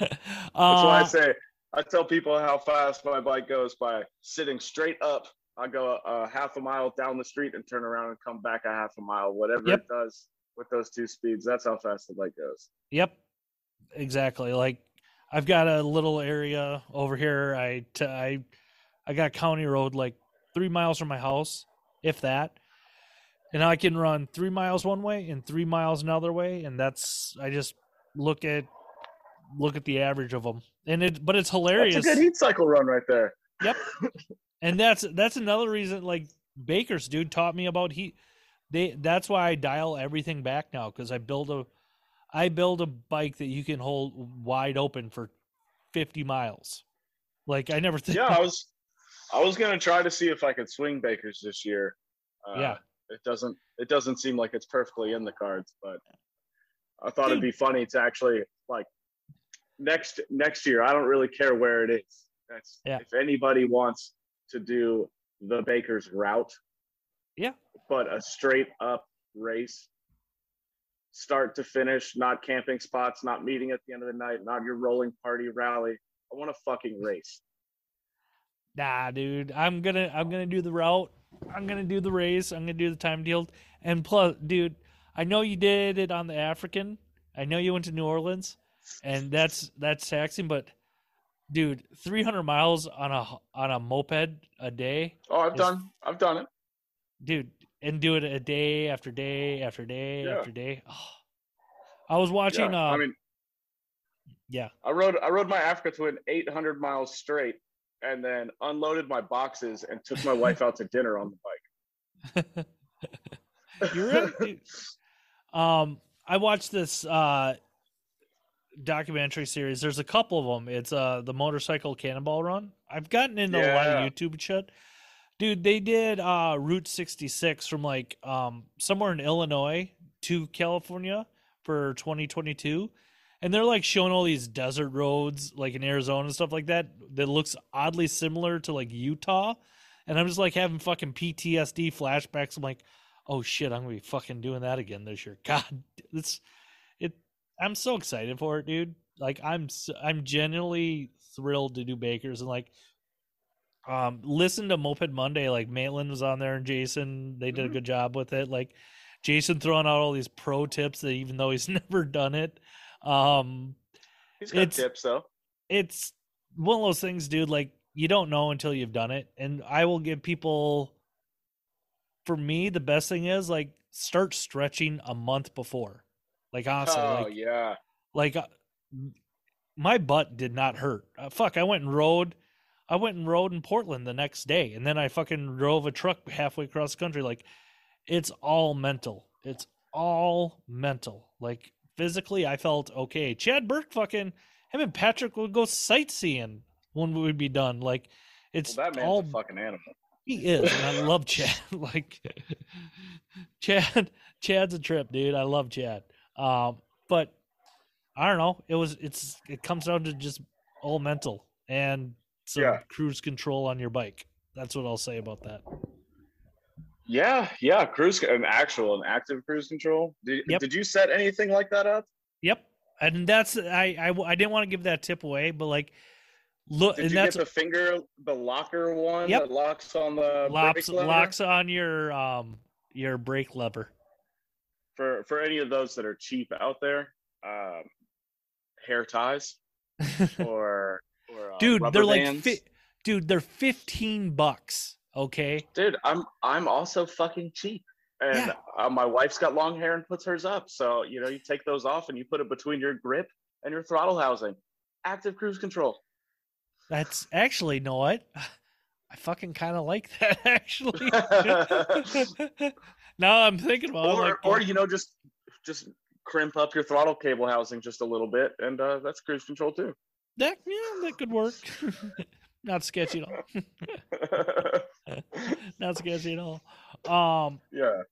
That's why I uh, say I tell people how fast my bike goes by sitting straight up. I go a half a mile down the street and turn around and come back a half a mile, whatever Yep. it does with those two speeds. That's how fast the bike goes. Yep, exactly. Like I've got a little area over here. I t- I I got county road like three miles from my house, if that, and I can run three miles one way and three miles another way, and that's I just look at look at the average of them, and it but it's hilarious. That's a good heat cycle run right there. and that's that's another reason like Baker's dude taught me about heat. They that's why I dial everything back now because I build a I build a bike that you can hold wide open for fifty miles. Like I never think. Yeah, I was I was gonna try to see if I could swing Bakers this year. Uh, Yeah. it doesn't it doesn't seem like it's perfectly in the cards, but I thought it'd be funny to actually like next next year. I don't really care where it is. That's Yeah. if anybody wants to do the Baker's route. Yeah. But a straight up race, start to finish, not camping spots, not meeting at the end of the night, not your rolling party rally. I want a fucking race. Nah, dude. I'm gonna I'm gonna do the route. I'm gonna do the race. I'm gonna do the time deal. And plus, dude, I know you did it on the African. I know you went to New Orleans, and that's that's taxing. But, dude, 300 miles on a on a moped a day, Oh, I've Is- done I've done it. dude, and do it a day after day after day Yeah. after day. Oh. I was watching. Yeah, uh, I mean, yeah, I rode I rode my Africa Twin 800 miles straight, and then unloaded my boxes and took my wife out to dinner on the bike. You're right. Um, I watched this uh documentary series. There's a couple of them. It's uh the motorcycle cannonball run. I've gotten into a lot of YouTube shit. Dude, they did uh Route 66 from like um somewhere in Illinois to California for 2022. And they're like showing all these desert roads like in Arizona and stuff like that that looks oddly similar to like Utah. And I'm just like having fucking PTSD flashbacks. I'm like, oh shit, I'm gonna be fucking doing that again this year. God, it's it. I'm so excited for it, dude. Like I'm I'm genuinely thrilled to do Bakers and like um listen to Moped Monday. Like Maitland was on there and Jason, they did a Mhm. good job with it. Like Jason throwing out all these pro tips that even though he's never done it, um, He's got It's- tips though. it's one of those things, dude. Like you don't know until you've done it, and I will give people for me, the best thing is like start stretching a month before. Like honestly, oh like yeah. like uh, my butt did not hurt. Uh, fuck, I went and rode. I went and rode in Portland the next day, and then I fucking drove a truck halfway across the country. Like, it's all mental. It's all mental. Like physically, I felt okay. Chad Burke, fucking him and Patrick would go sightseeing when we would be done. Like, it's Well, that man's all a fucking animal. he is, and I love Chad. like Chad, Chad's a trip, dude. I love Chad. Um, but I don't know. It was it's it comes down to just all mental and some Yeah. cruise control on your bike. That's what I'll say about that. Yeah, yeah. Cruise, an actual, an active cruise control. Did, Yep. did you set anything like that up? Yep, and that's I I, I didn't want to give that tip away, but like look, Did and you that's get the finger, the locker one Yep. that locks on the locks brake lever? locks on your um your brake lever. For for any of those that are cheap out there? Um, hair ties or or uh, dude, they're like fi- dude, they're fifteen bucks. Okay, dude i'm i'm also fucking cheap and Yeah. uh, my wife's got long hair and puts hers up so you know you take those off and you put it between your grip and your throttle housing active cruise control That's actually, you know what? I fucking kind of like that actually. Now I'm thinking about it, or like, or you know just just crimp up your throttle cable housing just a little bit and uh, that's cruise control too that, yeah, that could work. Not sketchy at all. Not sketchy at all. Um, yeah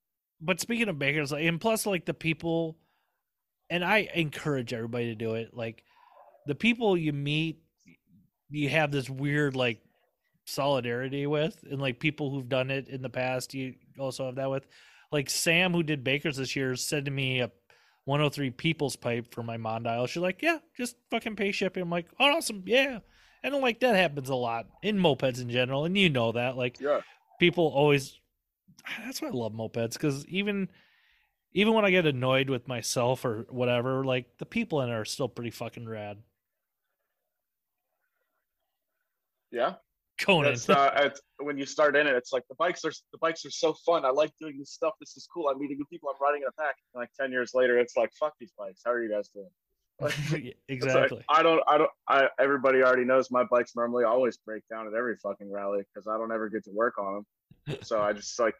but speaking of bakers, like, and plus, like the people, and I encourage everybody to do it. Like the people you meet, you have this weird like solidarity with, and like people who've done it in the past, you also have that with. Like Sam, who did bakers this year, said to me a 103 People's Pipe for my Mondial. She's like, "Yeah, just fucking pay shipping." I'm like, "Oh, awesome, yeah." And like that happens a lot in mopeds in general, and you know that. Like yeah people always ah, that's why I love mopeds because even even when I get annoyed with myself or whatever, like the people in it are still pretty fucking rad. yeah Conan, It's, uh, it's, when you start in it, it's like the bikes are the bikes are so fun. I like doing this stuff. This is cool. I'm meeting new people. I'm riding in a pack. And like ten years later, it's like fuck these bikes. How are you guys doing? Like, it's like, exactly. I don't. I don't. I everybody already knows my bikes normally always break down at every fucking rally because I don't ever get to work on them. So I just like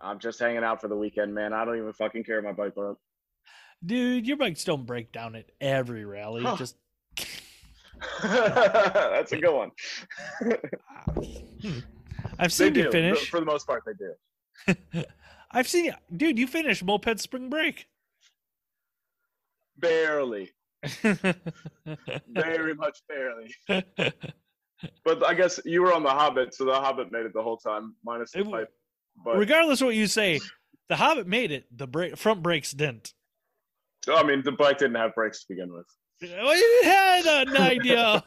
I'm just hanging out for the weekend, man. I don't even fucking care if my bike broke. Dude, your bikes don't break down at every rally. Huh. Just That's a good one. I've they seen do you finish. for the most part. They do. I've seen you, dude. You finished moped spring break. Barely, very much barely. But I guess you were on the Hobbit, so the Hobbit made it the whole time, minus the It pipe. But Regardless of what you say, the Hobbit made it. The break, front brakes didn't. I mean, the bike didn't have brakes to begin with. You had an idea.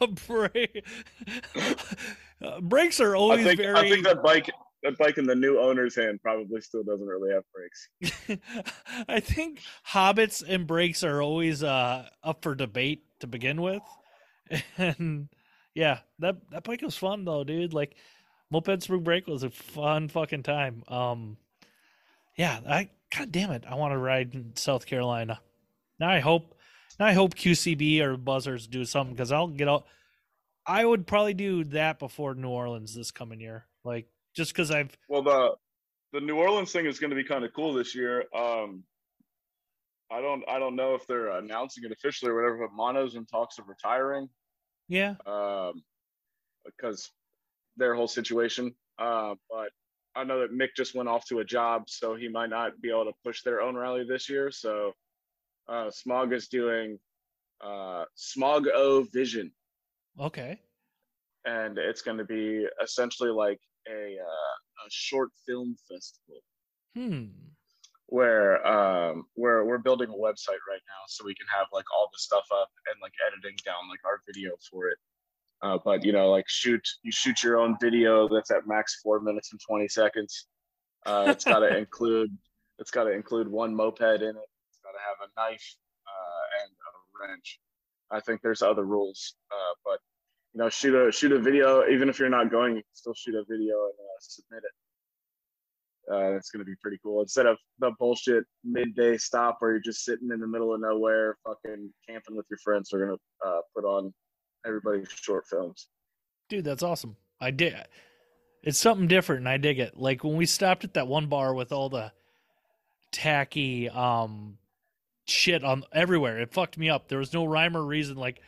Uh, brakes are I always think very. I think that bike, that bike in the new owner's hand, probably still doesn't really have brakes. I think hobbits and brakes are always uh, up for debate to begin with, and yeah, that that bike was fun though, dude. Like moped spring break was a fun fucking time. Um, yeah, I god damn it, I want to ride in South Carolina. Now I hope, now I hope QCB or Buzzers do something because I'll get out. I would probably do that before New Orleans this coming year, like just because I've Well, the the New Orleans thing is going to be kind of cool this year. Um, I don't I don't know if they're announcing it officially or whatever, but Mono's in talks of retiring. yeah um, because their whole situation. Uh, but I know that Mick just went off to a job, so he might not be able to push their own rally this year. So uh, Smog is doing uh, Smog O Vision, okay and it's going to be essentially like a, uh, a short film festival hmm where um, where we're building a website right now, so we can have like all the stuff up and like editing down like our video for it. Uh, but you know, like shoot, you shoot your own video that's at max four minutes and twenty seconds. Uh, it's got to include, it's got to include one moped in it. To have a knife uh, and a wrench. I think there's other rules, uh, but you know, shoot a shoot a video. Even if you're not going, you can still shoot a video and uh, submit it. Uh, it's gonna be pretty cool. Instead of the bullshit midday stop where you're just sitting in the middle of nowhere, fucking camping with your friends, we're gonna uh, put on everybody's short films. Dude, that's awesome. I did. It's something different, and I dig it. Like when we stopped at that one bar with all the tacky um shit on everywhere. It fucked me up. There was no rhyme or reason. Like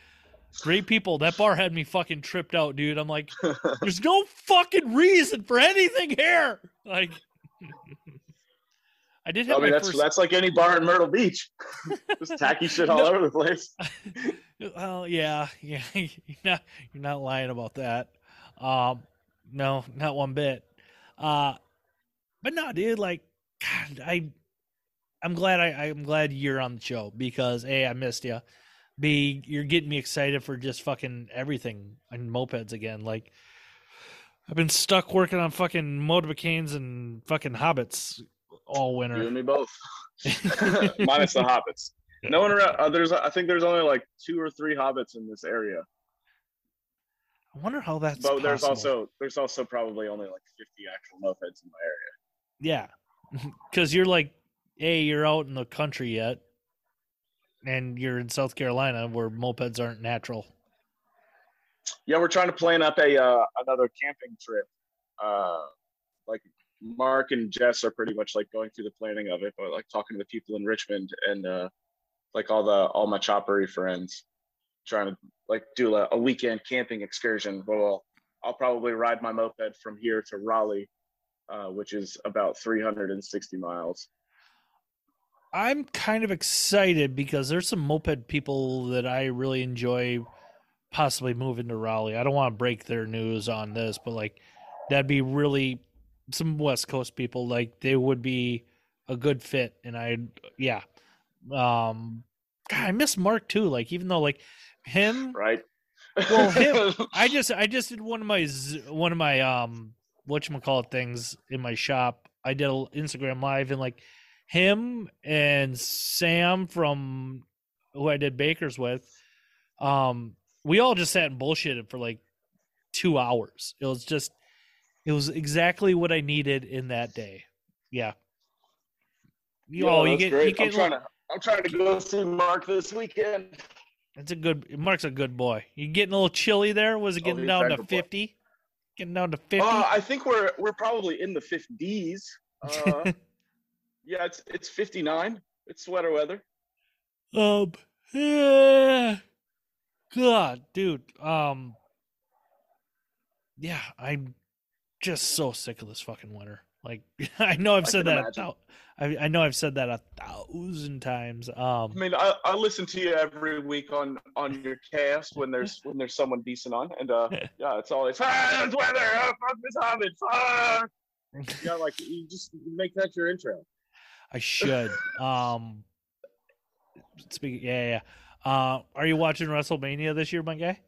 great people. That bar had me fucking tripped out, dude. I'm like, there's no fucking reason for anything here. Like, I did have I mean, that's first. that's like any bar in Myrtle Beach, just tacky shit all No. over the place. Well, yeah, yeah. You're not you're not lying about that. Um, no, not one bit. Uh, but no, dude. Like, God, I, I'm glad I, I'm glad you're on the show because a, I missed you. B, you're getting me excited for just fucking everything and mopeds again. Like, I've been stuck working on fucking Motobécanes and fucking hobbits all winter. You and me both, minus the hobbits. No one around. Uh, there's, I think there's only like two or three hobbits in this area, I wonder how that's. but there's possible. also there's also probably only like 50 actual mopeds in my area. Yeah, because you're like, a you're out in the country yet, and you're in South Carolina where mopeds aren't natural. Yeah, we're trying to plan up a uh, another camping trip. Uh, like Mark and Jess are pretty much like going through the planning of it, but like talking to the people in Richmond and uh, like all the all my choppery friends, trying to like do a, a weekend camping excursion. Well, I'll probably ride my moped from here to Raleigh, uh, which is about 360 miles. I'm kind of excited because there's some moped people that I really enjoy possibly moving to Raleigh. I don't want to break their news on this, but like that'd be really some West Coast people like they would be a good fit and I yeah. Um God, I miss Mark too. Like even though like him Right. Well, him- I just I just did one of my one of my um what call it things in my shop. I did an Instagram live and like him and Sam from who I did bakers with, um, we all just sat and bullshitted for like two hours. It was just it was exactly what I needed in that day. Yeah. You, Yeah, oh, you get great. you get I'm trying to I'm trying to go see Mark this weekend. That's a good. Mark's a good boy. You getting a little chilly there? Was it Oh, getting he's down to fifty? Getting down to fifty? Uh, I think we're we're probably in the 50s. Uh, yeah, it's it's 59. It's sweater weather. um, yeah. God, dude. Um, yeah, I'm just so sick of this fucking winter. Like, I know I've said that. Thou- I I know I've said that a thousand times. Um, I mean, I, I listen to you every week on on your cast when there's when there's someone decent on, and uh, yeah, it's always ah, it's weather. Oh, fuck this hobbits. Ah. Yeah, like you just make that your intro. I should. Um, speaking, yeah, yeah. Uh, are you watching WrestleMania this year, my guy?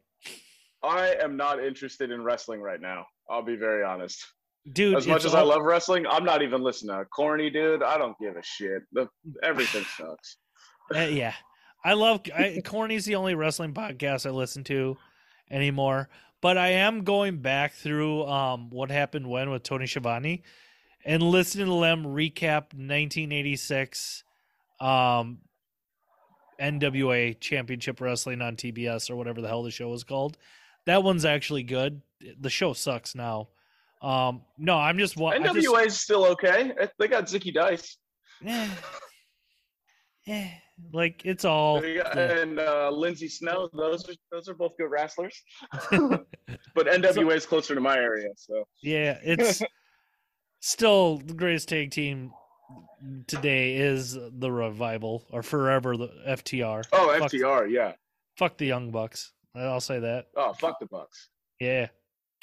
I am not interested in wrestling right now. I'll be very honest. Dude, As much it's as I love wrestling, I'm not even listening. to Corny dude, I don't give a shit. The, everything sucks. Uh, yeah, I love I, Corny's the only wrestling podcast I listen to anymore. But I am going back through um what happened when with Tony Schiavone and listening to them recap 1986 um NWA Championship Wrestling on TBS or whatever the hell the show was called. That one's actually good. The show sucks now. Um no, I'm just wa- NWA is still okay. They got Zicky Dice. eh, eh, like it's all got- and uh, Lindsey Snell. Those are those are both good wrestlers. but NWA is closer to my area, so Yeah, it's still the greatest tag team today is the revival or forever the FTR. oh Fuck- FTR, yeah. Fuck the Young Bucks. I'll say that. Oh fuck the Bucks. Yeah.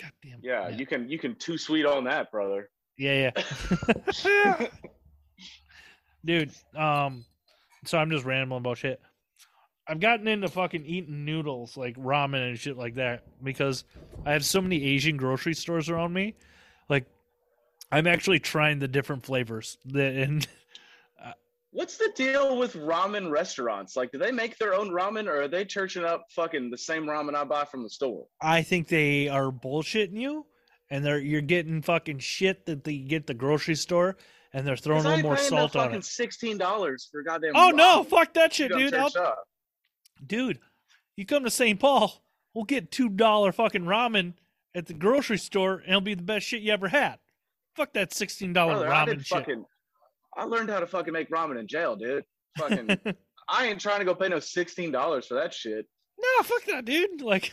God damn. Yeah, you can you can too sweet on that, brother. Yeah, yeah. Dude, um so I'm just rambling about shit. I've gotten into fucking eating noodles like ramen and shit like that because I have so many Asian grocery stores around me. I'm actually trying the different flavors and What's the deal with ramen restaurants? Like, do they make their own ramen, or are they churching up fucking the same ramen I buy from the store? I think they are bullshitting you and they're you're getting fucking shit that they get at the grocery store, and they're throwing a little more salt on it. sixteen dollars for goddamn. Oh no, fuck that shit, dude! Dude, you come to St. Paul, we'll get two dollar fucking ramen at the grocery store, and it'll be the best shit you ever had. Fuck that sixteen dollar Brother, I ramen shit. fucking. I learned how to fucking make ramen in jail, dude. Fucking. I ain't trying to go pay no sixteen dollars for that shit. No, fuck that, dude. Like,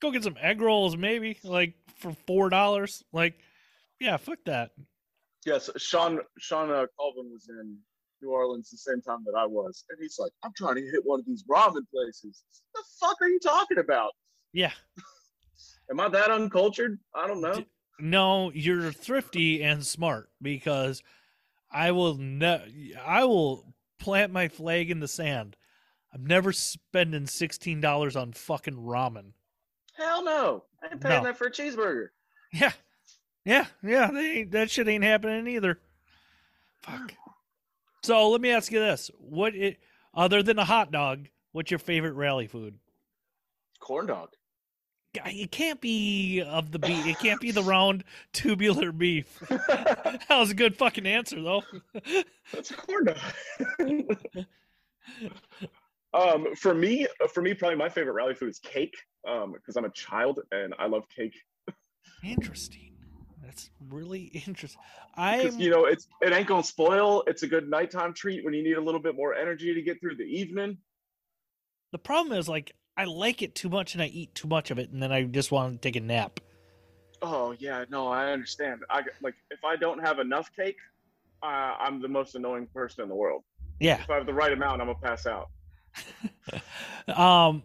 go get some egg rolls, maybe, like for four dollars. Like, yeah, fuck that. Yes, Sean Sean uh, Colvin was in New Orleans the same time that I was, and he's like, "I'm trying to hit one of these ramen places." The fuck are you talking about? Yeah, Am I that uncultured? I don't know. No, you're thrifty and smart because I will ne- I will plant my flag in the sand. I'm never spending sixteen dollars on fucking ramen. Hell no, I ain't paying No. that for a cheeseburger. Yeah, yeah, yeah. That shit ain't happening either. Fuck. So let me ask you this: What, it, other than a hot dog, what's your favorite rally food? Corn dog. It can't be of the beef. It can't be the round tubular beef. That was a good fucking answer, though. That's a corn dog. um, for me, for me, probably my favorite rally food is cake. Um, because I'm a child and I love cake. Interesting. That's really interesting. I'm you know, it's it ain't gonna spoil. It's a good nighttime treat when you need a little bit more energy to get through the evening. the problem is like I like it too much and I eat too much of it, and then I just want to take a nap. Oh yeah, no, I understand. I like if I don't have enough cake, uh, I'm the most annoying person in the world. Yeah. If I have the right amount, I'm gonna pass out. um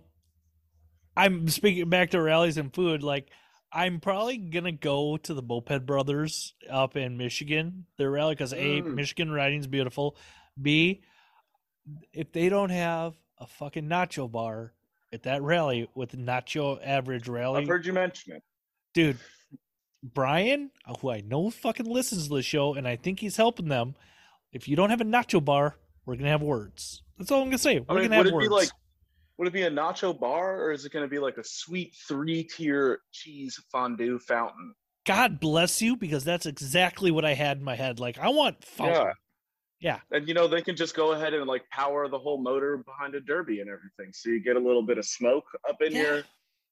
i'm speaking back to rallies and food like i'm probably gonna go to the moped brothers up in michigan their rally because a Mm. michigan riding's beautiful b if they don't have a fucking nacho bar at that rally with nacho average rally I've heard you mention it. dude brian uh, who i know fucking listens to the show and i think he's helping them if you don't have a nacho bar we're gonna have words that's all i'm gonna say we're I mean, gonna would have it words be like would it be a nacho bar or is it gonna be like a sweet three tier cheese fondue fountain? God bless you because that's exactly what I had in my head. Like I want fountain. Yeah. And you know, they can just go ahead and like power the whole motor behind a Derbi and everything. So you get a little bit of smoke up in Yeah. your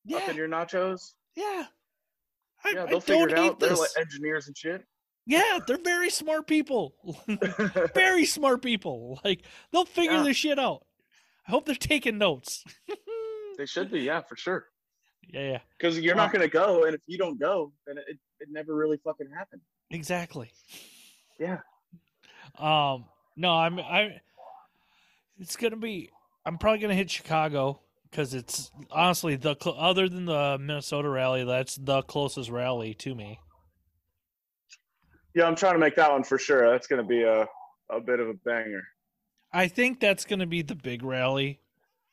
Yeah. up in your nachos. yeah. I, Yeah, they'll figure don't it out. They're like engineers and shit. yeah, they're very smart people. very smart people. Like they'll figure Yeah. this shit out. I hope they're taking notes. they should be, yeah, for sure. yeah, yeah. Because you're not gonna go, and if you don't go, then it, it never really fucking happened. Exactly. Yeah. Um no, I'm I it's to be I'm probably to hit Chicago cuz it's honestly the cl- other than the Minnesota rally, that's the closest rally to me. Yeah, I'm trying to make that one for sure. That's gonna be a a bit of a banger. I think that's to be the big rally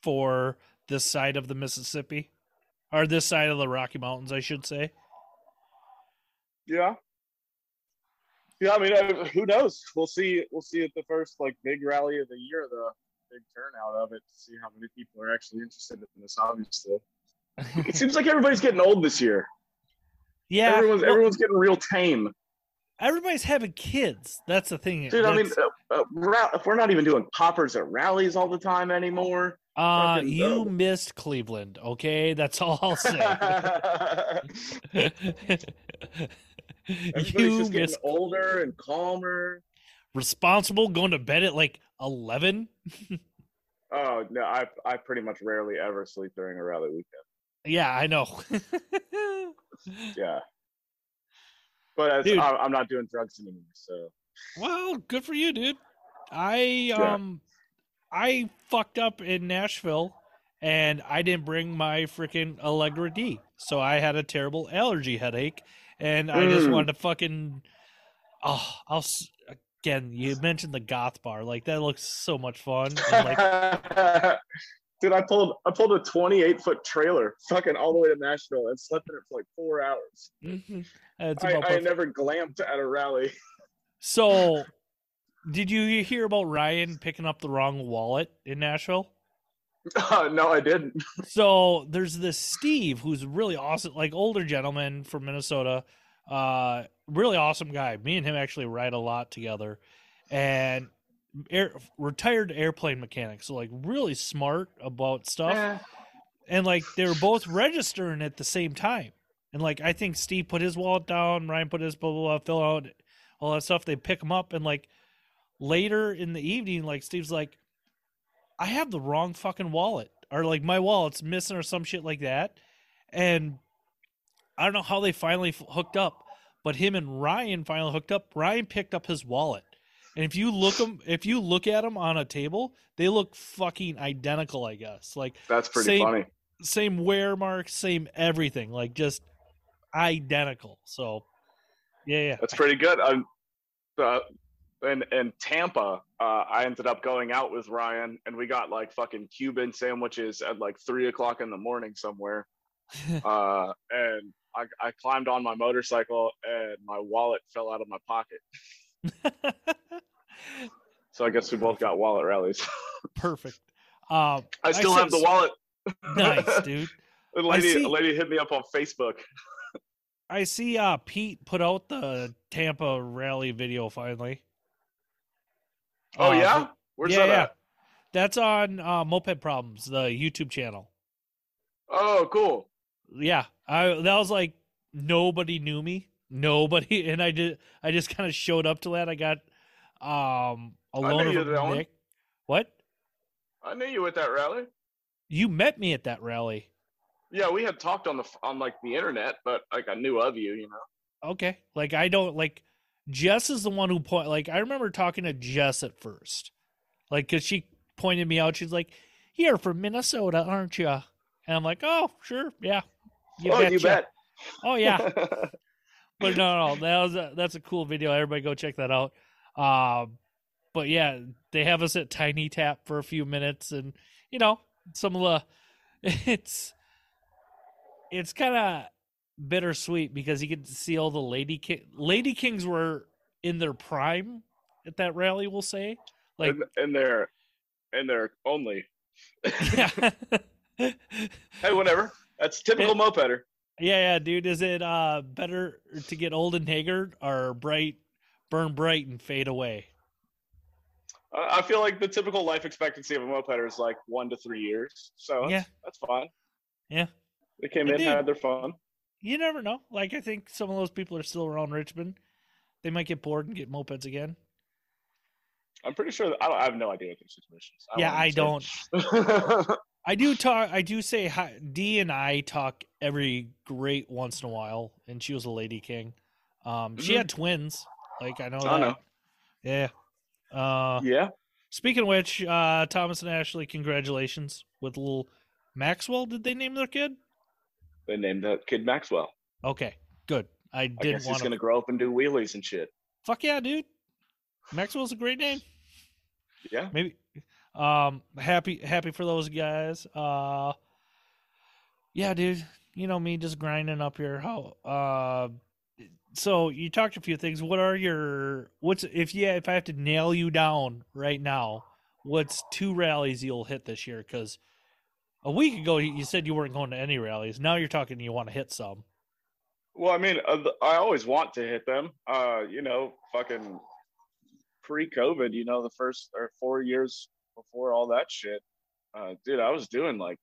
for this side of the Mississippi, or this side of the Rocky Mountains, I should say. Yeah. Yeah, I mean, uh, who knows? We'll see. We'll see at the first like big rally of the year, the big turnout of it, to see how many people are actually interested in this. Obviously, it seems like everybody's getting old this year. yeah, everyone's well, everyone's getting real tame, everybody's having kids. That's the thing. dude. I mean, uh, uh, we're not even doing poppers at rallies all the time anymore. uh, you missed Cleveland. Okay, that's all I'll say. Everybody's you just getting older and calmer. responsible going to bed at like eleven. Oh no, I I pretty much rarely ever sleep during a rally weekend. Yeah, I know. Yeah. But as, Dude. I, I'm not doing drugs anymore, so Well, good for you, dude. I Yeah. um I fucked up in Nashville and I didn't bring my freaking Allegra D. So I had a terrible allergy headache and I just Mm. wanted to fucking oh, I'll s- again, you mentioned the goth bar. Like that looks so much fun. And, like dude, I pulled I pulled a 28 foot trailer, fucking all the way to Nashville, and slept in it for like four hours. mhm. I, I never glamped at a rally. So did you hear about Ryan picking up the wrong wallet in Nashville? Uh, no, I didn't. So there's this Steve who's really awesome, like older gentleman from Minnesota. Uh, really awesome guy. Me and him actually ride a lot together, and air, retired airplane mechanic. So like really smart about stuff, Eh, and like they were both registering at the same time. And like I think Steve put his wallet down, Ryan put his blah blah blah, fill out all that stuff. They pick him up, and like later in the evening, like Steve's like, I have the wrong fucking wallet, or like my wallet's missing, or some shit like that. And I don't know how they finally f- hooked up, but him and Ryan finally hooked up. Ryan picked up his wallet, and if you look them, if you look at them on a table, they look fucking identical. I guess like that's pretty Same- funny. same wear marks, same everything, like just identical. So, yeah, yeah, That's pretty good. Um, uh, in in Tampa, uh, I ended up going out with Ryan, and we got like fucking Cuban sandwiches at like three o'clock in the morning somewhere. Uh, and I, I climbed on my motorcycle, and my wallet fell out of my pocket. So I guess we both got wallet rallies. perfect. Um, I still said have the wallet. nice, dude. A lady, see- a lady hit me up on Facebook. I see. Uh, Pete put out the Tampa rally video finally. Oh Uh, yeah, where's yeah, that yeah. at? That's on uh, Moped Problems, the YouTube channel. Oh, cool. Yeah, I that was like nobody knew me, nobody, and I did. I just kind of showed up to that. I got um a loaner from that one. What? I knew you at that rally. You met me at that rally. Yeah, we had talked on the on like the internet, but like I knew of you, you know. Okay. Like I don't like Jess is the one who point like I remember talking to Jess at first. Like cuz she pointed me out she's like, "You're from Minnesota, aren't you?" And I'm like, "Oh, sure. Yeah." oh, you bet. Oh yeah. but no, no, that was a, that's a cool video. Everybody go check that out. Um but yeah, they have us at Tiny Tap for a few minutes and you know, some of the it's it's kind of bittersweet because you get to see all the lady king lady kings were in their prime at that rally we'll say like and, and they're and they're only. yeah Hey, whatever. That's typical mopeder. yeah yeah dude is it uh better to get old and haggard or bright burn bright and fade away I I feel like the typical life expectancy of a mopeder is like one to three years, so that's, Yeah. that's fine. Yeah. they came And in, dude- had their fun. You never know like i think some of those people are still around richmond they might get bored and get mopeds again I'm pretty sure. That, I, don't, I have no idea what their situation is. yeah i don't. I do talk. I do say hi. D and I talk every great once in a while, and she was a lady king. Um, she Mhm. had twins. Like I know I that. know. Yeah. Uh, yeah. speaking of which, uh, Thomas and Ashley, congratulations with little Maxwell. Did they name their kid? They named that kid Maxwell. Okay, good. I I didn't guess he's to. gonna grow up and do wheelies and shit. Fuck yeah, dude. Maxwell's a great name. Yeah. maybe um happy happy for those guys uh yeah dude you know me just grinding up here how uh so you talked a few things what are your what's if yeah if i have to nail you down right now what's two rallies you'll hit this year because a week ago you said you weren't going to any rallies now you're talking you want to hit some Well, I mean, uh, I always want to hit them. Uh, you know, fucking pre-COVID. You know, the first or four years before all that shit, uh, dude, I was doing like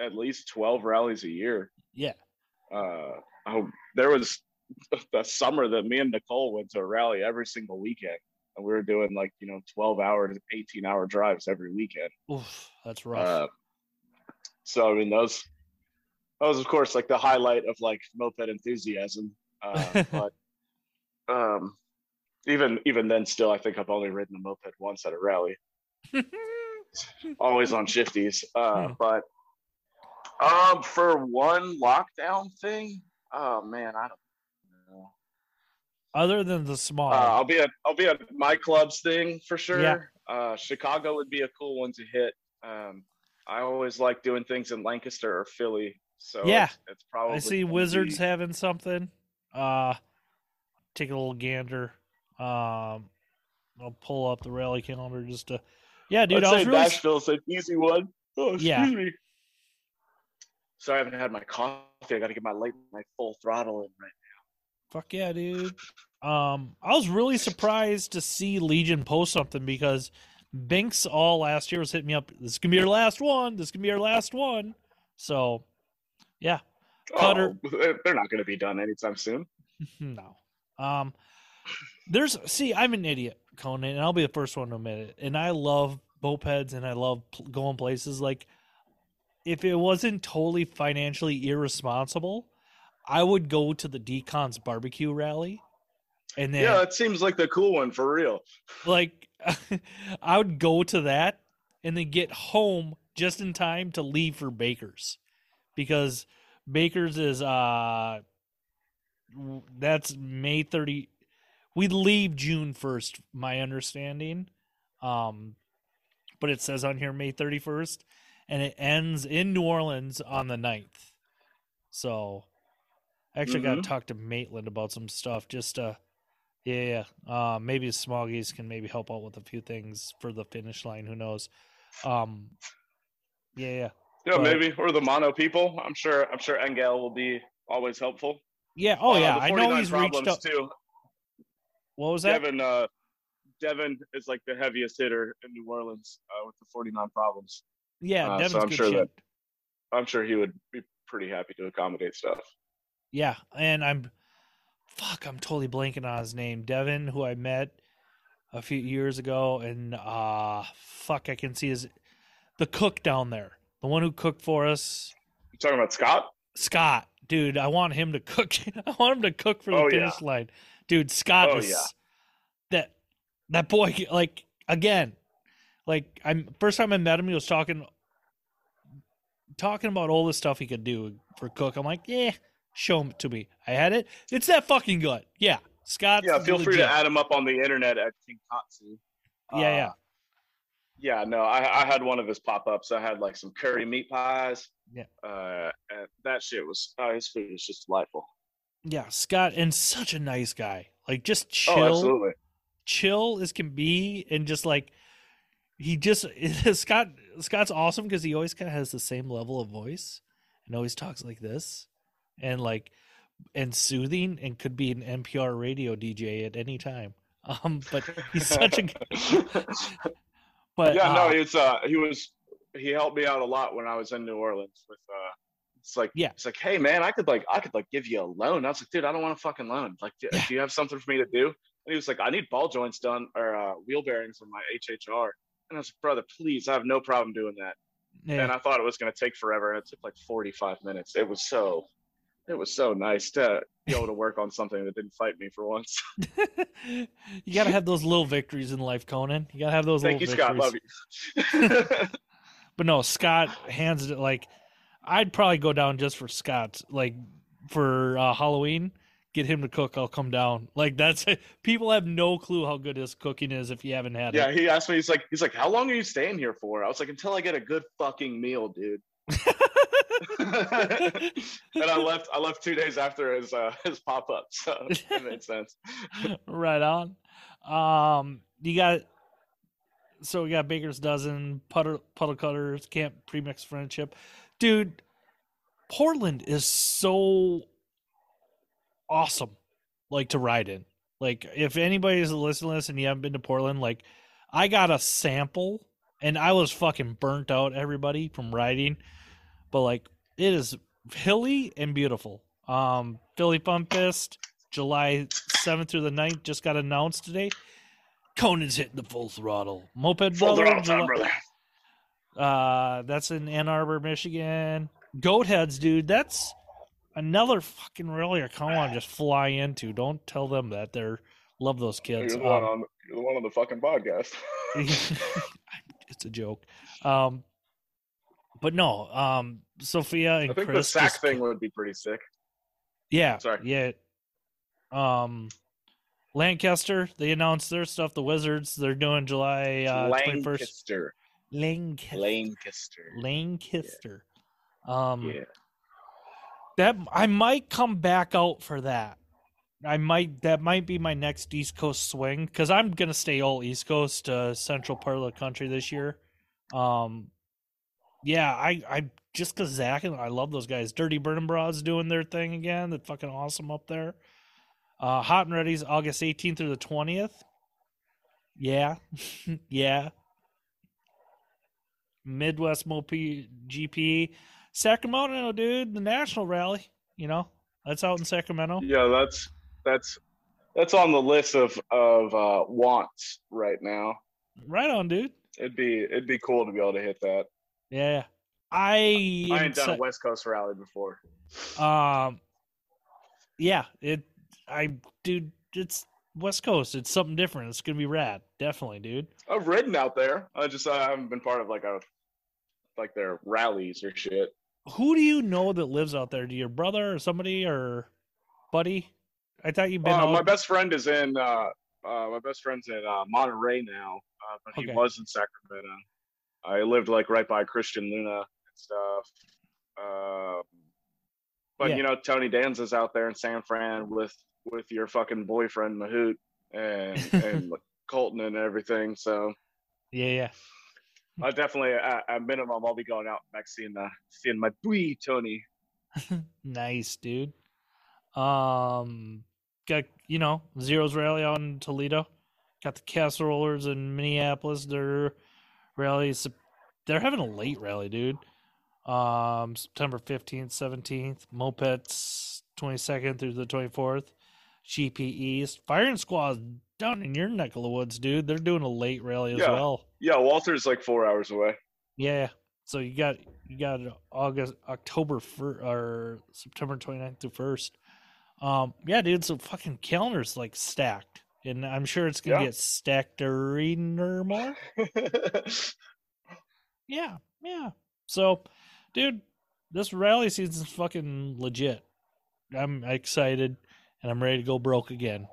at least twelve rallies a year. yeah Uh, I, there was the summer that me and Nicole went to a rally every single weekend, and we were doing like you know twelve hour to eighteen hour drives every weekend. Oof, that's rough Uh, so I mean, those, that was of course like the highlight of like moped enthusiasm. Uh, but um, even even then, still, I think I've only ridden a moped once at a rally. Always on shifties. Uh, Hmm. But um, for one lockdown thing, oh man, I don't know. other than the small Uh, I'll be at I'll be at my club's thing for sure. Yeah. Uh, Chicago would be a cool one to hit. Um, I always like doing things in Lancaster or Philly, so Yeah. it's, it's probably. I see Wizards be- having something. Uh take a little gander. Um I'll pull up the rally calendar just to Yeah, dude, I'd I say really Nashville's an easy one. Oh, excuse Yeah. me. So I haven't had my coffee. I got to get my late my full throttle in right now. Fuck yeah, dude. Um, I was really surprised to see Legion post something because Binks all last year was hitting me up. This is gonna be our last one. This is gonna be our last one. So, yeah, Cutter. Oh, they're not going to be done anytime soon. no. Um, there's see, I'm an idiot, Conan, and I'll be the first one to admit it. And I love mopeds, and I love going places. Like, if it wasn't totally financially irresponsible, I would go to the Decons barbecue rally. And then, Yeah, that seems like the cool one for real. like, I would go to that and then get home just in time to leave for Baker's because Baker's is uh that's May 30 we leave June 1st my understanding um but it says on here May 31st and it ends in New Orleans on the 9th so I actually got to talk to Maitland about some stuff just uh yeah, yeah. Uh, maybe Smoggies can maybe help out with a few things for the finish line. Who knows? Um, yeah, yeah, Yeah, But- maybe or the mono people. I'm sure. I'm sure Engel will be always helpful. yeah. Oh Uh, yeah, I know he's reached problems out. too. What was that? Devin, uh, Devin is like the heaviest hitter in New Orleans uh, with the 49 problems. Yeah, uh, so I'm good sure shit. that- I'm sure he would be pretty happy to accommodate stuff. Yeah, and I'm fuck, I'm totally blanking on his name. Devin, who I met a few years ago, and uh fuck, I can see his the cook down there, the one who cooked for us, You talking about Scott? Scott. Dude, I want him to cook. I want him to cook for the Oh, yeah. finish line. Dude, Scott Oh, is yeah. that that boy. Like again, like I'm first time I met him, he was talking talking about all the stuff he could do for cook. I'm like, yeah, show him to me. I had it. It's that fucking good. Yeah, Scott. Yeah, feel free to add him up on the internet at Kinkatsu. Yeah, yeah. Uh, yeah, no, I, I had one of his pop ups. I had like some curry meat pies. Yeah. Uh, and that shit was, uh, his food was just delightful. Yeah, Scott, and such a nice guy. Like just chill. Oh, absolutely. chill as can be and just like he just Scott Scott's awesome because he always kind of has the same level of voice and always talks like this and like and soothing and could be an NPR radio DJ at any time. Um, but he's such a but yeah, uh, no, he was, uh, he was, he helped me out a lot when I was in New Orleans with, uh, it's like, Yeah. it's like, hey man, I could like, I could like give you a loan. I was like, dude, I don't want a fucking loan. Like, do, Yeah. do you have something for me to do? And he was like, I need ball joints done or uh, wheel bearings on my HHR. And I was like, brother, please, I have no problem doing that. yeah. and I thought it was going to take forever. and It took like 45 minutes. It was so, it was so nice to be able to work on something that didn't fight me for once. you gotta have those little victories in life, Conan. You gotta have those Thank you, little Scott. victories. Love you. But no, Scott hands it like I'd probably go down just for Scott. Like for uh, Halloween, get him to cook. I'll come down. Like that's people have no clue how good his cooking is if you haven't had yeah, it. Yeah, he asked me. He's like, he's like, how long are you staying here for? I was like, until I get a good fucking meal, dude. and I left. I left two days after his uh, his pop up, so it made sense. right on. Um, you got so we got Baker's dozen, puddle puddle cutters, camp premix friendship, dude. Portland is so awesome, like to ride in. Like if anybody's listening to this and you haven't been to Portland, like I got a sample and I was fucking burnt out, everybody from riding, but like it is hilly and beautiful. Um, Philly Fun Fest, July 7th through the 9th, just got announced today. Conan's hitting the full throttle. Moped Full Brother, throttle brother. uh, that's in Ann Arbor, Michigan. Goat heads, dude. That's another fucking rally I kind of want to just fly into. Don't tell them that. They're love those You're kids. the, one Um, on, you're the one on the fucking podcast. it's a joke. Um, but no. Um, Sophia and I think the Chris. sack just- thing would be pretty sick. Yeah. Sorry. Yeah. Um, Lancaster. They announced their stuff. The Wizards. They're doing July uh, twenty first. Lancaster. Lancaster. Lancaster. Lancaster. Um, Yeah. that I might come back out for that. I might that might be my next East Coast swing because I'm gonna stay all East Coast, uh, central part of the country this year. Um, yeah, I I just cause Zach and I love those guys. Dirty Burning Bras doing their thing again. That's fucking awesome up there. Uh, Hot and Ready's August 18th through the 20th. Yeah, yeah. Midwest Mopi GP, Sacramento, dude, the national rally. You know, that's out in Sacramento. Yeah, that's that's that's on the list of of uh, wants right now. Right on, dude. It'd be it'd be cool to be able to hit that. Yeah, I I ain't done a West Coast rally before. Um, yeah, it. I dude, it's West Coast. It's something different. It's gonna be rad, definitely, dude. I've ridden out there. I just I haven't been part of like a like their rallies or shit. Who do you know that lives out there? Do your brother or somebody or buddy? I thought you've been. Uh, my best friend is in. Uh, uh, my best friend's in uh, Monterey now, uh, but he Okay. was in Sacramento. I lived like right by Christian Luna and stuff. Um, but Yeah. you know, Tony Danza's out there in San Fran with with your fucking boyfriend Mahout and and Colton and everything. So yeah, yeah. I definitely, at, at minimum, I'll be going out next seeing uh, seeing my boy Tony. nice, dude. Um, got you know Zero's rally out in Toledo. Got the casserolers in Minneapolis. Their rallies, they're having a late rally, dude. Um, September fifteenth, seventeenth. Mopeds, twenty second through the twenty fourth. GP East. Firing Squad down in your neck of the woods, dude. They're doing a late rally as Yeah. well. Yeah, Walter's like four hours away. Yeah. So you got you got August October fir- or September 29th to 1st. Um yeah, dude, so fucking calendar's like stacked. And I'm sure it's gonna Yeah. get stacked or more. Yeah, yeah. So, dude, this rally season's fucking legit. I'm excited and I'm ready to go broke again.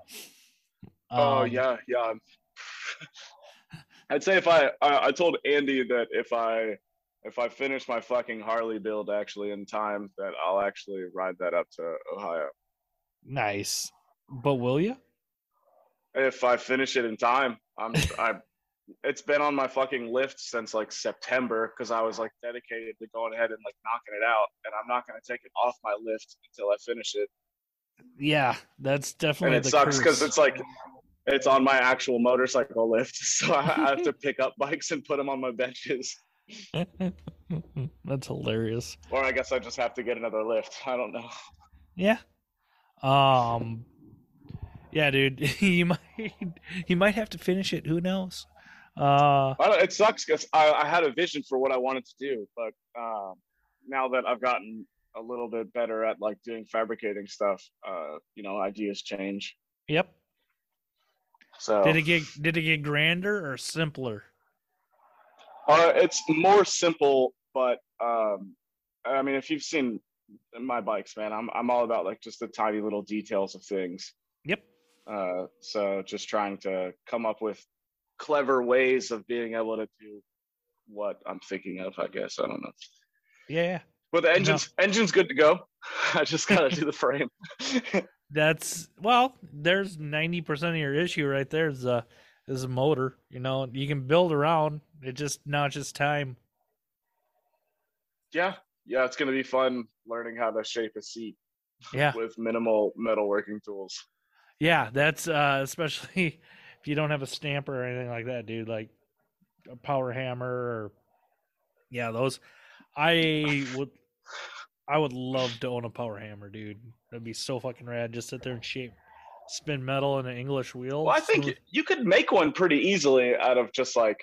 Oh Um, yeah, yeah. I'd say if I, I I told Andy that if I if I finish my fucking Harley build actually in time, that I'll actually ride that up to Ohio. Nice. But will you? If I finish it in time, I'm I. It's been on my fucking lift since like September because I was like dedicated to going ahead and like knocking it out, and I'm not gonna take it off my lift until I finish it. Yeah, that's definitely. And it sucks because it's like it's on my actual motorcycle lift, so I have to pick up bikes and put them on my benches. That's hilarious. Or I guess I just have to get another lift. I don't know. Yeah. Um Yeah, dude. You might you might have to finish it. Who knows? Uh it sucks because I, I had a vision for what I wanted to do, but um, now that I've gotten a little bit better at like doing fabricating stuff, uh, you know, ideas change. yep. So Did it get did it get grander or simpler? uh, it's more simple, but um, I mean, if you've seen my bikes, man, I'm I'm all about like just the tiny little details of things. Yep. Uh, so just trying to come up with clever ways of being able to do what I'm thinking of. I guess I don't know. Yeah. But the engine's engine's good to go. I just gotta do the frame. That's well, there's ninety percent of your issue right there is a is a motor. You know, you can build around. It just now it's just time. yeah, yeah, it's gonna be fun learning how to shape a seat Yeah. with minimal metalworking tools. Yeah, that's uh especially if you don't have a stamper or anything like that, dude. Like a power hammer or yeah, those I would I would love to own a power hammer, dude. That'd be so fucking rad. Just sit there and shape spin metal in an English wheel. Well, I think smooth- you could make one pretty easily out of just like,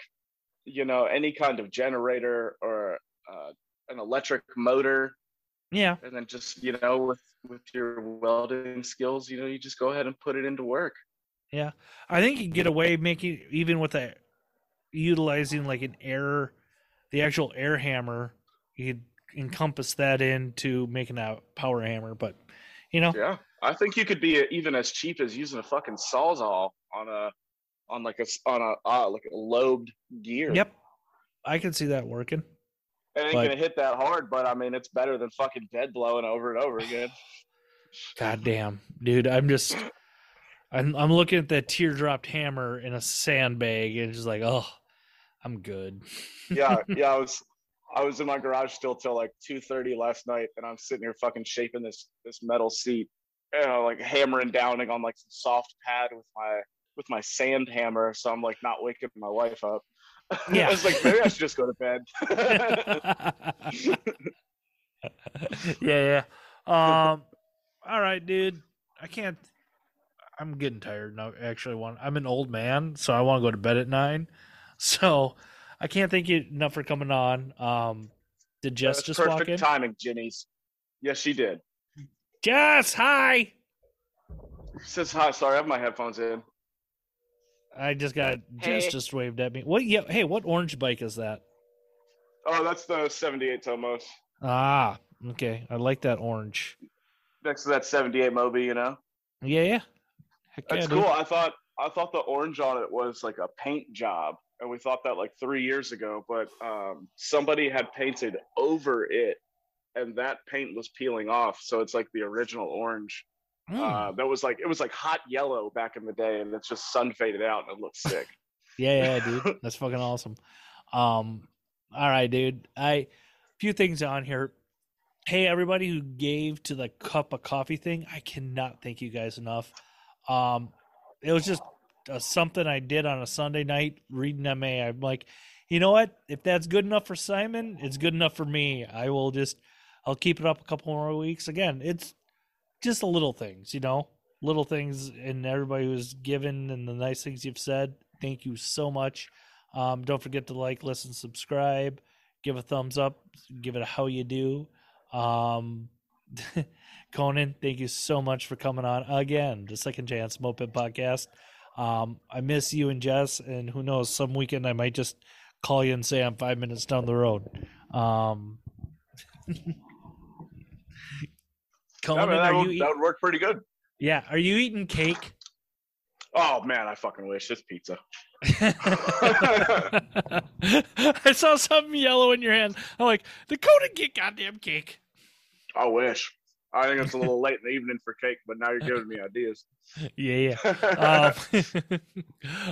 you know, any kind of generator or uh, an electric motor, yeah, and then just you know, with with your welding skills, you know, you just go ahead and put it into work. yeah. I think you get away making even with a utilizing like an air the actual air hammer, you could encompass that into making a power hammer, but you know, Yeah, I think you could be even as cheap as using a fucking sawzall on a on like a on a uh, like a lobed gear. Yep. I can see that working. It ain't but- gonna hit that hard, but I mean, it's better than fucking dead blowing over and over again. God damn, dude. I'm just I'm I'm looking at that teardropped hammer in a sandbag and just like, oh, I'm good. yeah, yeah. I was I was in my garage still till like two thirty last night, and I'm sitting here fucking shaping this this metal seat, you know, like hammering downing on like some soft pad with my with my sand hammer, so I'm like not waking my wife up. Yeah. I was like, maybe I should just go to bed. yeah, yeah. Um, all right, dude. I can't. I'm getting tired now. Actually, want I'm an old man, so I want to go to bed at nine. So I can't thank you enough for coming on. Um, did Jess just walk perfect in? timing, Jenny's. Yes, she did. Jess, hi. Says hi. Sorry, I have my headphones in. I just got Jess Hey. just waved at me. What? Yeah. Hey, what orange bike is that? Oh, that's the 78 Tomos. Ah, okay. I like that orange. Next to that 78 Moby, you know. Yeah, yeah. Heck That's yeah, dude. cool. I thought I thought the orange on it was like a paint job, and we thought that like three years ago. But um, somebody had painted over it, and that paint was peeling off. So it's like the original orange. Mm. Uh, that was like it was like hot yellow back in the day, and it's just sun faded out, and it looks sick. Yeah, yeah, dude. That's fucking awesome. Um, all right, dude. I few things on here. Hey, everybody who gave to the cup of coffee thing, I cannot thank you guys enough. Um, it was just uh, something I did on a Sunday night reading MA. I'm like, you know what? If that's good enough for Simon, it's good enough for me. I will just, I'll keep it up a couple more weeks. Again, it's just the little things, you know, little things, and everybody who's given and the nice things you've said. Thank you so much. Um, don't forget to like, listen, subscribe, give a thumbs up, give it a how you do. Um, Conan, thank you so much for coming on again. The Second Chance Moped Podcast. Um, I miss you and Jess, and who knows, some weekend I might just call you and say I'm five minutes down the road. Um, Conan, man, that, would, you? Eat- that would work pretty good. yeah, are you eating cake? Oh man, I fucking wish it's pizza. I saw something yellow in your hand. I'm like, Dakota, get goddamn cake. I wish. I think it's a little late in the evening for cake, but now you're giving me ideas. Yeah, yeah. Um,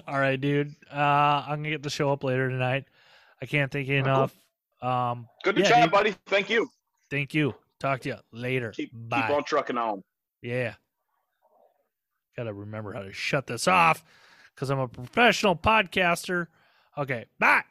all right, dude. Uh, I'm gonna get the show up later tonight. I can't thank you Oh, cool. enough. Um, Good to yeah, chat, dude. buddy. Thank you. thank you. Talk to you later. Keep Bye. keep on trucking on. Yeah. Gotta remember how to shut this off because I'm a professional podcaster. Okay, bye.